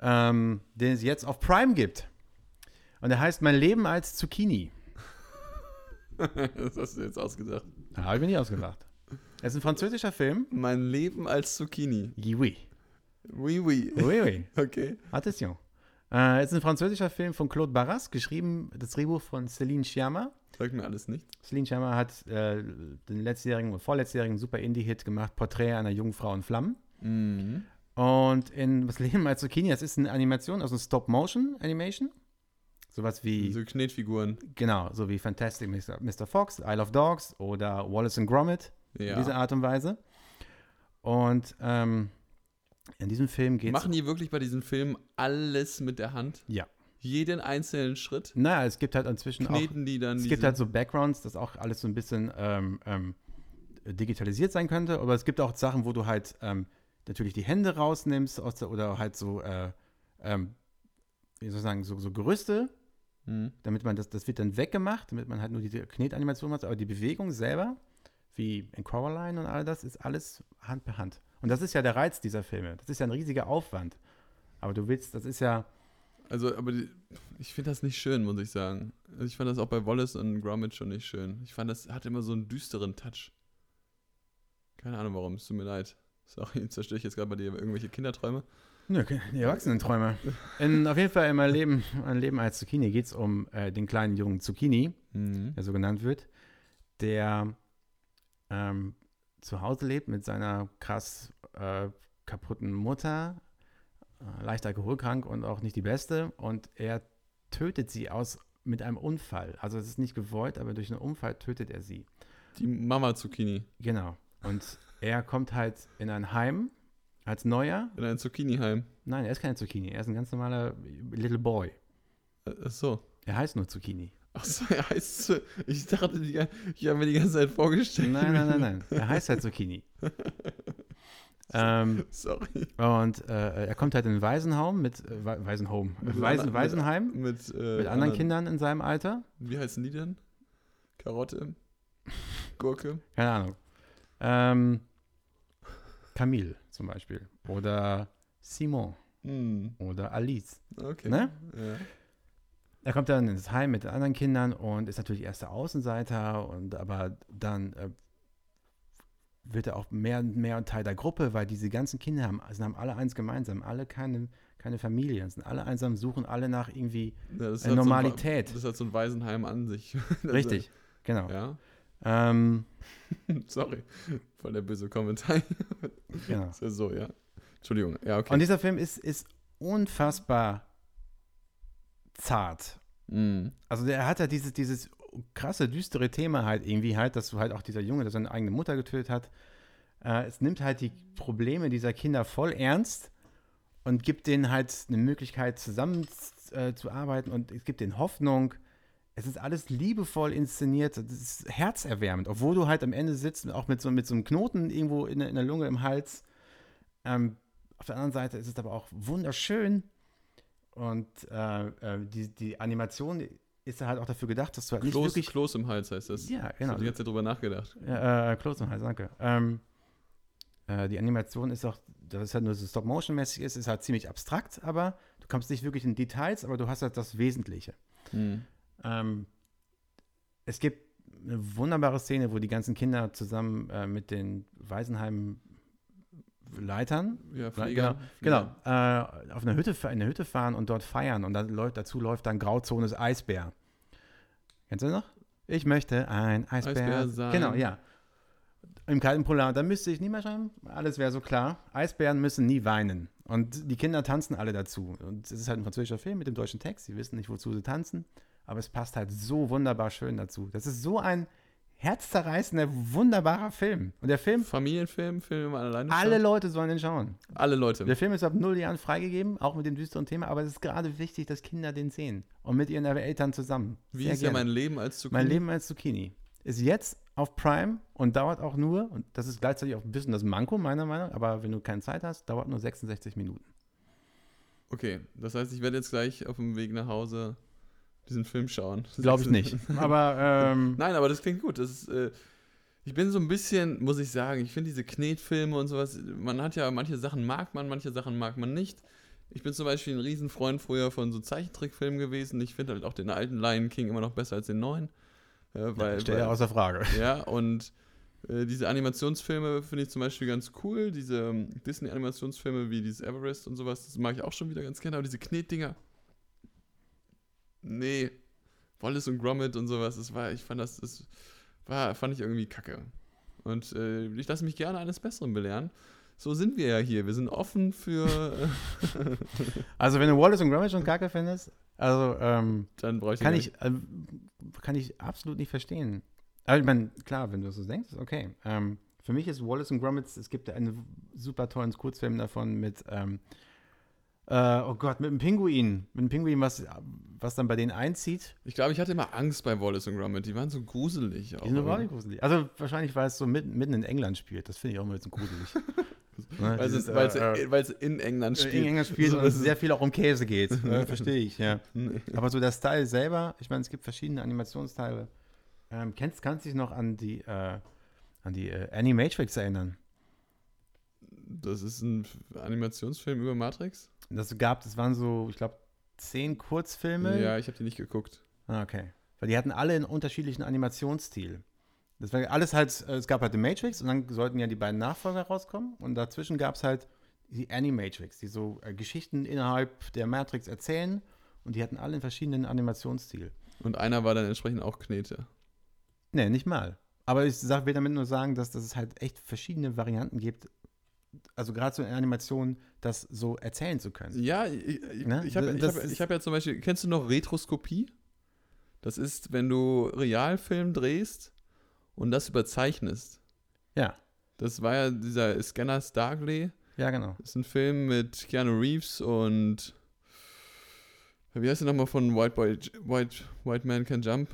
ähm, den es jetzt auf Prime gibt. Und der heißt Mein Leben als Zucchini. das hast du jetzt ausgedacht. Ja, habe ich mir nicht ausgedacht. Es ist ein französischer Film. Mein Leben als Zucchini. Oui, oui. Oui, oui. Oui. Okay. Attention. Äh, es ist ein französischer Film von Claude Barras, geschrieben, das Drehbuch von Céline Sciamma. Sagt mir alles nicht. Celine Sciamma hat äh, den letztjährigen oder vorletzjährigen super Indie-Hit gemacht, Porträt einer jungen Frau in Flammen. Mhm. Und in Was Leben als Zucchini, das ist eine Animation, also eine Stop-Motion-Animation. Sowas wie, So Knetfiguren. genau, so wie Fantastic Mr. Mr. Fox, Isle of Dogs oder Wallace and Gromit, Ja. diese Art und Weise. Und ähm, in diesem Film geht es. Machen die wirklich bei diesen Filmen alles mit der Hand? Ja. Jeden einzelnen Schritt? Naja, es gibt halt inzwischen auch Kneten die dann Es gibt halt so Backgrounds, dass auch alles so ein bisschen ähm, ähm, digitalisiert sein könnte, aber es gibt auch Sachen, wo du halt ähm, natürlich die Hände rausnimmst aus der, oder halt so, äh, ähm, wie soll ich sagen, so, so Gerüste, Mhm. damit man das, das wird dann weggemacht, damit man halt nur diese Knetanimation macht, aber die Bewegung selber, wie in Coraline und all das, ist alles Hand per Hand. Und das ist ja der Reiz dieser Filme. Das ist ja ein riesiger Aufwand. Aber du willst, das ist ja, Also, aber die, ich finde das nicht schön, muss ich sagen. Also ich fand das auch bei Wallace und Gromit schon nicht schön. Ich fand, das hat immer so einen düsteren Touch. Keine Ahnung warum, es tut mir leid. Sorry, zerstöre ich jetzt gerade bei dir irgendwelche Kinderträume. Nö, okay, die Erwachsenenträume. In, auf jeden Fall in meinem Leben, mein Leben als Zucchini geht es um äh, den kleinen jungen Zucchini, Mhm. der so genannt wird, der ähm, zu Hause lebt mit seiner krass äh, kaputten Mutter, äh, leicht alkoholkrank und auch nicht die beste. Und er tötet sie aus mit einem Unfall. Also es ist nicht gewollt, aber durch einen Unfall tötet er sie. Die Mama Zucchini Genau. Und er kommt halt in ein Heim als Neuer. in ein Zucchini-Heim. Nein, er ist kein Zucchini. Er ist ein ganz normaler Little Boy. Ach so. Er heißt nur Zucchini. Ach so, er heißt so. Ich dachte, die, ich habe mir die ganze Zeit vorgestellt. Nein, nein, nein, nein. Er heißt halt Zucchini. ähm, Sorry. und äh, er kommt halt in ein Waisenheim mit äh, Wa- Waisenhome. Mit Waisen, anderen- Waisenheim Mit, äh, mit anderen Kindern in seinem Alter. Wie heißen die denn? Karotte? Gurke? Keine Ahnung. Ähm, Camille zum Beispiel. Oder Simon. Hm, Oder Alice. okay. Ne? Ja. Er kommt dann ins Heim mit den anderen Kindern und ist natürlich erst der Außenseiter und aber dann äh, wird er auch mehr und mehr Teil der Gruppe, weil diese ganzen Kinder haben, also haben alle eins gemeinsam, alle keine, keine Familie, sind alle einsam, suchen alle nach irgendwie Ja, das Äh, Normalität. So ein, das hat so ein Waisenheim an sich. Richtig, genau. Ja. Ähm, Sorry. Voll der böse Kommentar. genau. ist ja so, ja. Entschuldigung. Ja, okay. Und dieser Film ist, ist unfassbar zart. Hm. Also der hat ja dieses, dieses krasse, düstere Thema halt irgendwie halt, dass du halt auch dieser Junge, der seine eigene Mutter getötet hat, äh, es nimmt halt die Probleme dieser Kinder voll ernst und gibt denen halt eine Möglichkeit zusammen äh, zu arbeiten und es gibt denen Hoffnung. Es ist alles liebevoll inszeniert, das ist herzerwärmend, obwohl du halt am Ende sitzt, auch mit so, mit so einem Knoten irgendwo in, der- in der Lunge im Hals. Ähm, auf der anderen Seite ist es aber auch wunderschön und äh, äh, die, die Animation ist halt auch dafür gedacht, dass du halt nicht Kloß, wirklich. Kloß im Hals heißt das. Ja, Ich genau. habe die ganze Zeit drüber nachgedacht. Ja, äh, Close im Hals, danke. Ähm, äh, die Animation ist auch, dass es halt nur so Stop-Motion-mäßig ist, ist halt ziemlich abstrakt, aber du kommst nicht wirklich in Details, aber du hast halt das Wesentliche. Hm. Ähm, es gibt eine wunderbare Szene, wo die ganzen Kinder zusammen äh, mit den Waisenheim-Leitern Ja, genau, Flieger. genau äh, auf einer Hütte, in eine Hütte fahren und dort feiern und dann läuft, dazu läuft dann Grauzones Eisbär. Kennst du noch? Ich möchte ein Eisbär, Eisbär sein. Genau, ja. Im kalten Polar, da müsste ich nie mehr schreiben, alles wäre so klar. Eisbären müssen nie weinen. Und die Kinder tanzen alle dazu. Und es ist halt ein französischer Film mit dem deutschen Text, sie wissen nicht, wozu sie tanzen, aber es passt halt so wunderbar schön dazu. Das ist so ein herzzerreißender, wunderbarer Film. Und der Film, Familienfilm, Film mal alleine. alle? Leute sollen den schauen. Alle Leute. Der Film ist ab null Jahren freigegeben, auch mit dem düsteren Thema, aber es ist gerade wichtig, dass Kinder den sehen. Und mit ihren Eltern zusammen. Wie Sehr ist ja mein Leben als Zucchini? Mein Leben als Zucchini. Ist jetzt auf Prime und dauert auch nur, und das ist gleichzeitig auch ein bisschen das Manko meiner Meinung nach, aber wenn du keine Zeit hast, dauert nur 66 Minuten. Okay, das heißt, ich werde jetzt gleich auf dem Weg nach Hause diesen Film schauen. Glaube ich nicht. Aber ähm, Nein, aber das klingt gut. Das ist, äh, ich bin so ein bisschen, muss ich sagen, ich finde diese Knetfilme und sowas, man hat ja, manche Sachen mag man, manche Sachen mag man nicht. Ich bin zum Beispiel ein Riesenfreund früher von so Zeichentrickfilmen gewesen. Ich finde halt auch den alten Lion King immer noch besser als den neuen. Ja, weil, steht ja weil, außer Frage. ja, und äh, diese Animationsfilme finde ich zum Beispiel ganz cool. Diese ähm, Disney-Animationsfilme wie dieses Everest und sowas, das mag ich auch schon wieder ganz gerne. Aber diese Knetdinger, nee. Wallace und Gromit und sowas, das war, ich fand das, das war, fand ich irgendwie kacke. Und äh, ich lasse mich gerne eines Besseren belehren. So sind wir ja hier. Wir sind offen für. Äh, Also wenn du Wallace und Gromit schon kacke findest, also ähm, dann brauche ich kann ich, ähm, kann ich absolut nicht verstehen. Aber ich meine, klar, wenn du das so denkst, ist okay. Ähm, für mich ist Wallace und Gromit, es gibt einen super tollen Kurzfilm davon mit, ähm, äh, oh Gott, mit einem Pinguin. Mit einem Pinguin, was, was dann bei denen einzieht. Ich glaube, ich hatte immer Angst bei Wallace und Gromit. Die waren so gruselig. Auch, Die sind nicht gruselig. Also wahrscheinlich, weil es so mitten, mitten in England spielt. Das finde ich auch mal ein bisschen gruselig. Ne, Weil dieses, es, äh, äh, in England in spielt. England spielt So, und es sehr viel auch um Käse geht. Ne, Verstehe ich, ja. Aber so der Style selber, ich meine, es gibt verschiedene Animationsteile. Ähm, kennst, kannst du dich noch an die, äh, an die äh, Animatrix erinnern? Das ist ein Animationsfilm über Matrix? Das gab, das waren so, ich glaube, zehn Kurzfilme. Ja, ich habe die nicht geguckt. Ah, okay. Weil die hatten alle einen unterschiedlichen Animationsstil. Das war alles halt, äh, es gab halt die Matrix und dann sollten ja die beiden Nachfolger rauskommen und dazwischen gab es halt die Animatrix, die so äh, Geschichten innerhalb der Matrix erzählen und die hatten alle einen verschiedenen Animationsstil. Und einer war dann entsprechend auch Knete. Nee, nicht mal. Aber ich sag, will damit nur sagen, dass, dass es halt echt verschiedene Varianten gibt, also gerade so in Animationen, das so erzählen zu können. Ja, ich, Ne? ich habe hab, hab ja zum Beispiel, kennst du noch Retroskopie? Das ist, wenn du Realfilm drehst und das überzeichnest. Ja, Das war ja dieser Scanner Starkly. ja, genau. Das ist ein Film mit Keanu Reeves und Wie heißt der nochmal von White Boy, White, White Man Can Jump?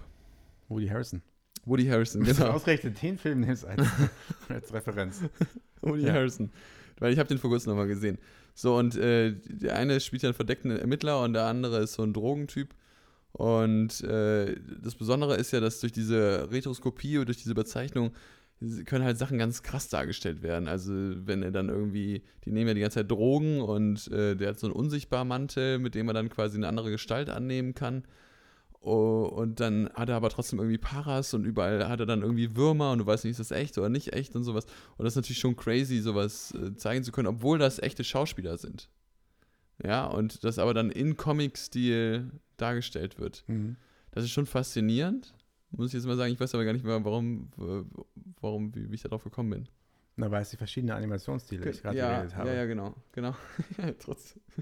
Woody Harrison. Woody Harrison, Genau. genau. Ausgerechnet den Film nimmst als, als Referenz. Woody Ja. Harrison. Weil ich habe den vor kurzem nochmal gesehen. So, und äh, der eine spielt ja einen verdeckten Ermittler und der andere ist so ein Drogentyp. Und äh, das Besondere ist ja, dass durch diese Retroskopie und durch diese Überzeichnung können halt Sachen ganz krass dargestellt werden. Also wenn er dann irgendwie, die nehmen ja die ganze Zeit Drogen und äh, der hat so einen Unsichtbarmantel, mit dem er dann quasi eine andere Gestalt annehmen kann. Oh, und dann hat er aber trotzdem irgendwie Paras und überall hat er dann irgendwie Würmer und du weißt nicht, ist das echt oder nicht echt und sowas. Und das ist natürlich schon crazy, sowas äh, zeigen zu können, obwohl das echte Schauspieler sind. Ja, und das aber dann in Comic-Stil dargestellt wird. Mhm. Das ist schon faszinierend. Muss ich jetzt mal sagen, ich weiß aber gar nicht mehr, warum, warum wie, wie ich darauf gekommen bin. Na, weil es die verschiedenen Animationsstile ich gerade ja, geredet habe. ja, ja, genau. genau.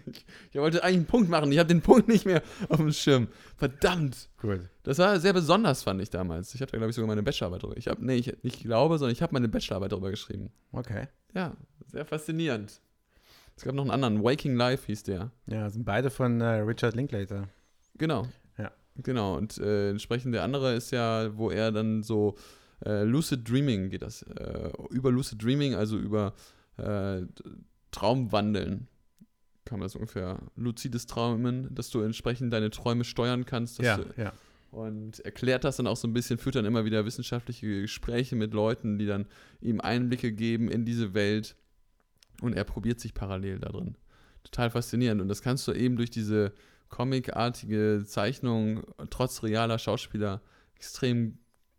Ich, ich wollte eigentlich einen Punkt machen, ich habe den Punkt nicht mehr auf dem Schirm. Verdammt! Gut. Das war sehr besonders, fand ich damals. Ich habe da, glaube ich, sogar meine Bachelorarbeit drüber. Ich habe, nee, ich nicht glaube, sondern ich habe meine Bachelorarbeit drüber geschrieben. Okay. Ja, sehr faszinierend. Es gab noch einen anderen, Waking Life hieß der. Ja, sind beide von äh, Richard Linklater. Genau. Ja. Genau. Und äh, entsprechend der andere ist ja, wo er dann so äh, Lucid Dreaming geht das. Äh, über Lucid Dreaming, also über äh, Traumwandeln. Kann man das ungefähr luzides Träumen, dass du entsprechend deine Träume steuern kannst. Ja, du, ja. und erklärt das dann auch so ein bisschen, führt dann immer wieder wissenschaftliche Gespräche mit Leuten, die dann ihm Einblicke geben in diese Welt. Und er probiert sich parallel da drin. Total faszinierend. Und das kannst du eben durch diese comicartige Zeichnung trotz realer Schauspieler extrem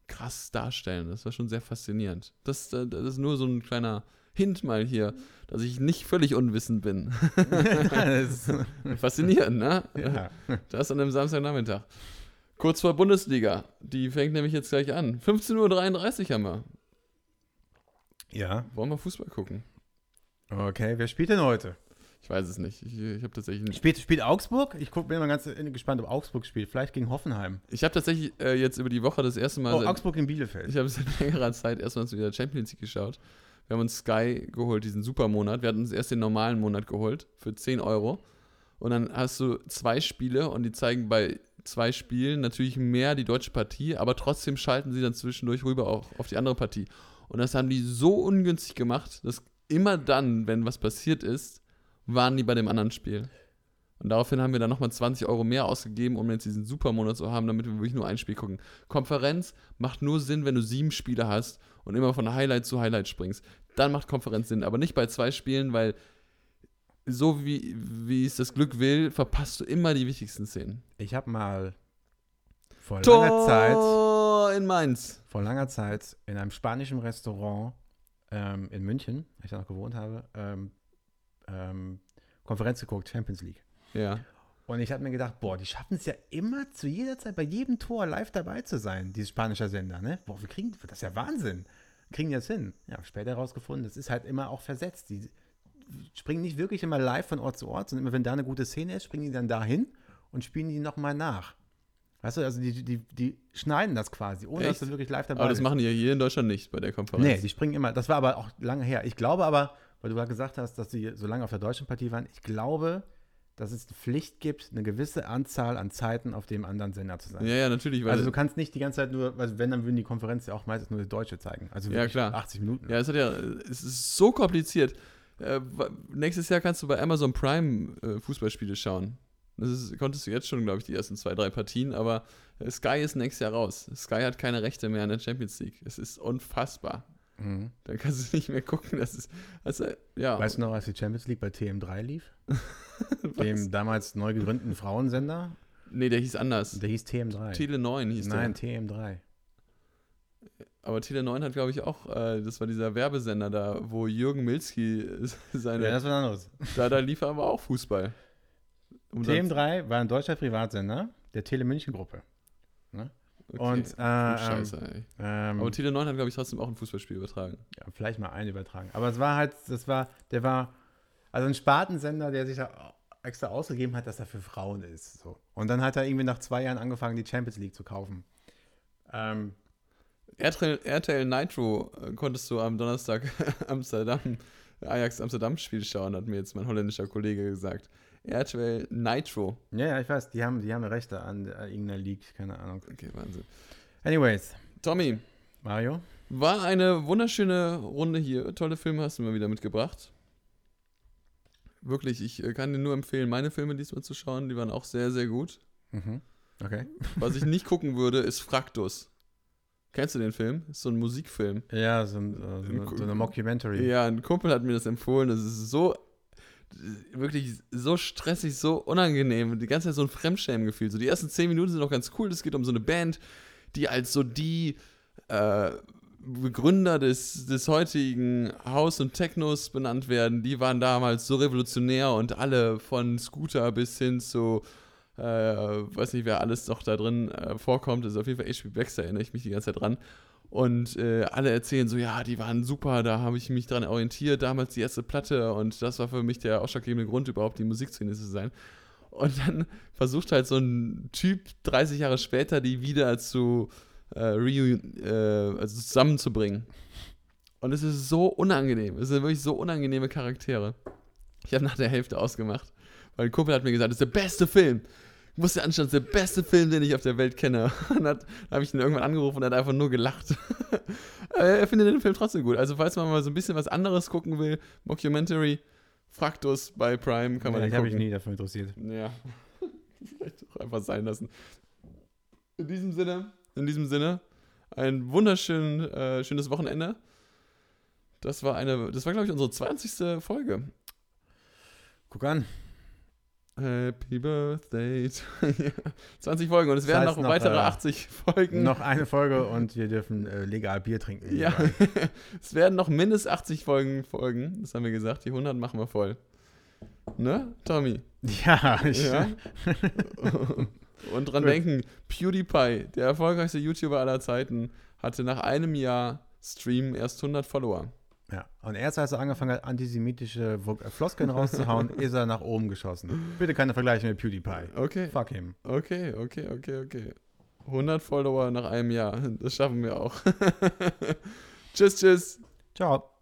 krass darstellen. Das war schon sehr faszinierend. Das, äh, das ist nur so ein kleiner Hint mal hier, dass ich nicht völlig unwissend bin. Faszinierend, ne? ja. Das an einem Samstagnachmittag. Kurz vor Bundesliga. Die fängt nämlich jetzt gleich an. 15.33 Uhr haben wir. ja. Wollen wir Fußball gucken? Okay, wer spielt denn heute? Ich weiß es nicht. Ich, ich habe tatsächlich, Spielt, spielt Augsburg? Ich guck, bin mal ganz gespannt, ob Augsburg spielt. Vielleicht gegen Hoffenheim. ich habe tatsächlich äh, jetzt über die Woche das erste Mal. Oh, seit, Augsburg in Bielefeld. ich habe seit längerer Zeit erstmal wieder Champions League geschaut. Wir haben uns Sky geholt, diesen Supermonat. Wir hatten uns erst den normalen Monat geholt für 10 Euro. Und dann hast du zwei Spiele und die zeigen bei zwei Spielen natürlich mehr die deutsche Partie, aber trotzdem schalten sie dann zwischendurch rüber auch auf die andere Partie. Und das haben die so ungünstig gemacht, dass immer dann, wenn was passiert ist, waren die bei dem anderen Spiel. Und daraufhin haben wir dann nochmal 20 Euro mehr ausgegeben, um jetzt diesen Supermonat zu haben, damit wir wirklich nur ein Spiel gucken. Konferenz macht nur Sinn, wenn du sieben Spiele hast und immer von Highlight zu Highlight springst. Dann macht Konferenz Sinn, aber nicht bei zwei Spielen, weil so wie, wie es das Glück will, verpasst du immer die wichtigsten Szenen. Ich habe mal vor langer Zeit, Tor in Mainz. vor langer Zeit in einem spanischen Restaurant ähm, in München, wo ich da noch gewohnt habe, ähm, ähm, Konferenz geguckt, Champions League. Ja. Und ich habe mir gedacht, boah, die schaffen es ja immer zu jeder Zeit bei jedem Tor live dabei zu sein, dieses spanische Sender, ne? Boah, wir kriegen, das ist ja Wahnsinn. Kriegen die das hin? Ja, später herausgefunden, das ist halt immer auch versetzt. Die springen nicht wirklich immer live von Ort zu Ort, sondern immer, wenn da eine gute Szene ist, springen die dann dahin und spielen die nochmal nach. Weißt du, also die, die, die schneiden das quasi, ohne Echt? dass du wirklich live dabei Aber das bist. machen die ja hier in Deutschland nicht bei der Konferenz. Nee, die springen immer. Das war aber auch lange her. Ich glaube aber, weil du gerade gesagt hast, dass sie so lange auf der deutschen Partie waren, ich glaube, dass es eine Pflicht gibt, eine gewisse Anzahl an Zeiten auf dem anderen Sender zu sein. ja, ja, natürlich. Also du kannst nicht die ganze Zeit nur, also wenn, dann würden die Konferenz ja auch meistens nur die deutsche zeigen. Also Ja, klar. 80 Minuten. Ja, es hat ja, es ist so kompliziert. Äh, nächstes Jahr kannst du bei Amazon Prime äh, Fußballspiele schauen. Das ist, konntest du jetzt schon, glaube ich, die ersten zwei, drei Partien, aber äh, Sky ist nächstes Jahr raus. Sky hat keine Rechte mehr an der Champions League. Es ist unfassbar. Mhm. Da kannst du nicht mehr gucken. Das ist, also, ja. Weißt du noch, als die Champions League bei TM3 lief? dem damals neu gegründeten Frauensender? nee, der hieß anders. Der hieß TM3. Tele 9 hieß Nein, der. TM3. Aber Tele 9 hat, glaube ich, auch, äh, das war dieser Werbesender da, wo Jürgen Milski seine, Ja, das war anderes. da, da lief aber auch Fußball. Um dann- TM3 war ein deutscher Privatsender der Tele München Gruppe. Okay. Und äh, ähm, Scheiße, ey. ähm, Aber Tele 9 hat, glaube ich, trotzdem auch ein Fußballspiel übertragen. ja, vielleicht mal einen übertragen. Aber es war halt, das war, der war, also ein Spartensender, der sich da extra ausgegeben hat, dass er für Frauen ist. So. Und dann hat er irgendwie nach zwei Jahren angefangen, die Champions League zu kaufen. Ähm, RTL, RTL Nitro äh, konntest du am Donnerstag Amsterdam, Ajax Amsterdam Spiel schauen, hat mir jetzt mein holländischer Kollege gesagt. RTL Nitro. Ja, ja, ich weiß, die haben, die haben Rechte an äh, irgendeiner League, keine Ahnung. Okay, Wahnsinn. Anyways, Tommy, Mario? war eine wunderschöne Runde hier. Tolle Filme hast du mir wieder mitgebracht. Wirklich, ich äh, kann dir nur empfehlen, meine Filme diesmal zu schauen. Die waren auch sehr, sehr gut. Mhm. Okay. Was ich nicht gucken würde, ist Fraktus. Kennst du den Film? Ist so ein Musikfilm. Ja, so, ein, so, eine, so eine Mockumentary. Ja, ein Kumpel hat mir das empfohlen. Das ist so wirklich so stressig, so unangenehm. Die ganze Zeit so ein Fremdschämengefühl. So die ersten zehn Minuten sind noch ganz cool. Es geht um so eine Band, die als so die äh, Begründer des, des heutigen House und Technos benannt werden. Die waren damals so revolutionär und alle von Scooter bis hin zu äh, weiß nicht, wer alles noch da drin äh, vorkommt. Das ist auf jeden Fall H.P. Baxter, erinnere ich mich die ganze Zeit dran. Und äh, alle erzählen so, ja, die waren super, da habe ich mich dran orientiert, damals die erste Platte und das war für mich der ausschlaggebende Grund, überhaupt die Musikszene zu sein. Und dann versucht halt so ein Typ 30 Jahre später, die wieder zu äh, äh, also zusammenzubringen. Und es ist so unangenehm. Es sind wirklich so unangenehme Charaktere. Ich habe nach der Hälfte ausgemacht, weil ein Kumpel hat mir gesagt, das ist der beste Film musste anschauen, das ist der beste Film, den ich auf der Welt kenne. Und dann habe ich ihn irgendwann angerufen und er hat einfach nur gelacht. er findet den Film trotzdem gut. Also, falls man mal so ein bisschen was anderes gucken will, Mockumentary, Fraktus bei Prime, kann man ja, den ich habe mich nie dafür interessiert. Ja. Vielleicht auch einfach sein lassen. In diesem Sinne, in diesem Sinne, ein wunderschön äh, schönes Wochenende. Das war eine, das war, glaube ich, unsere 20. Folge. Guck an. Happy Birthday. to you. 20 Folgen und es Das werden heißt noch, noch, weitere äh, 80 Folgen. Noch eine Folge und wir dürfen äh, legal Bier trinken. ja, es werden noch mindestens 80 Folgen folgen. Das haben wir gesagt. Die 100 machen wir voll. Ne, Tommy? Ja, ich, Ja. und dran Gut. denken, PewDiePie, der erfolgreichste YouTuber aller Zeiten, hatte nach einem Jahr Stream erst 100 Follower. Ja, und erst als er angefangen hat, antisemitische äh, Floskeln rauszuhauen, ist er nach oben geschossen. Bitte keine Vergleiche mit PewDiePie. Okay, Fuck him. okay, okay, okay, okay. 100 Follower nach einem Jahr, das schaffen wir auch. tschüss, tschüss. Ciao.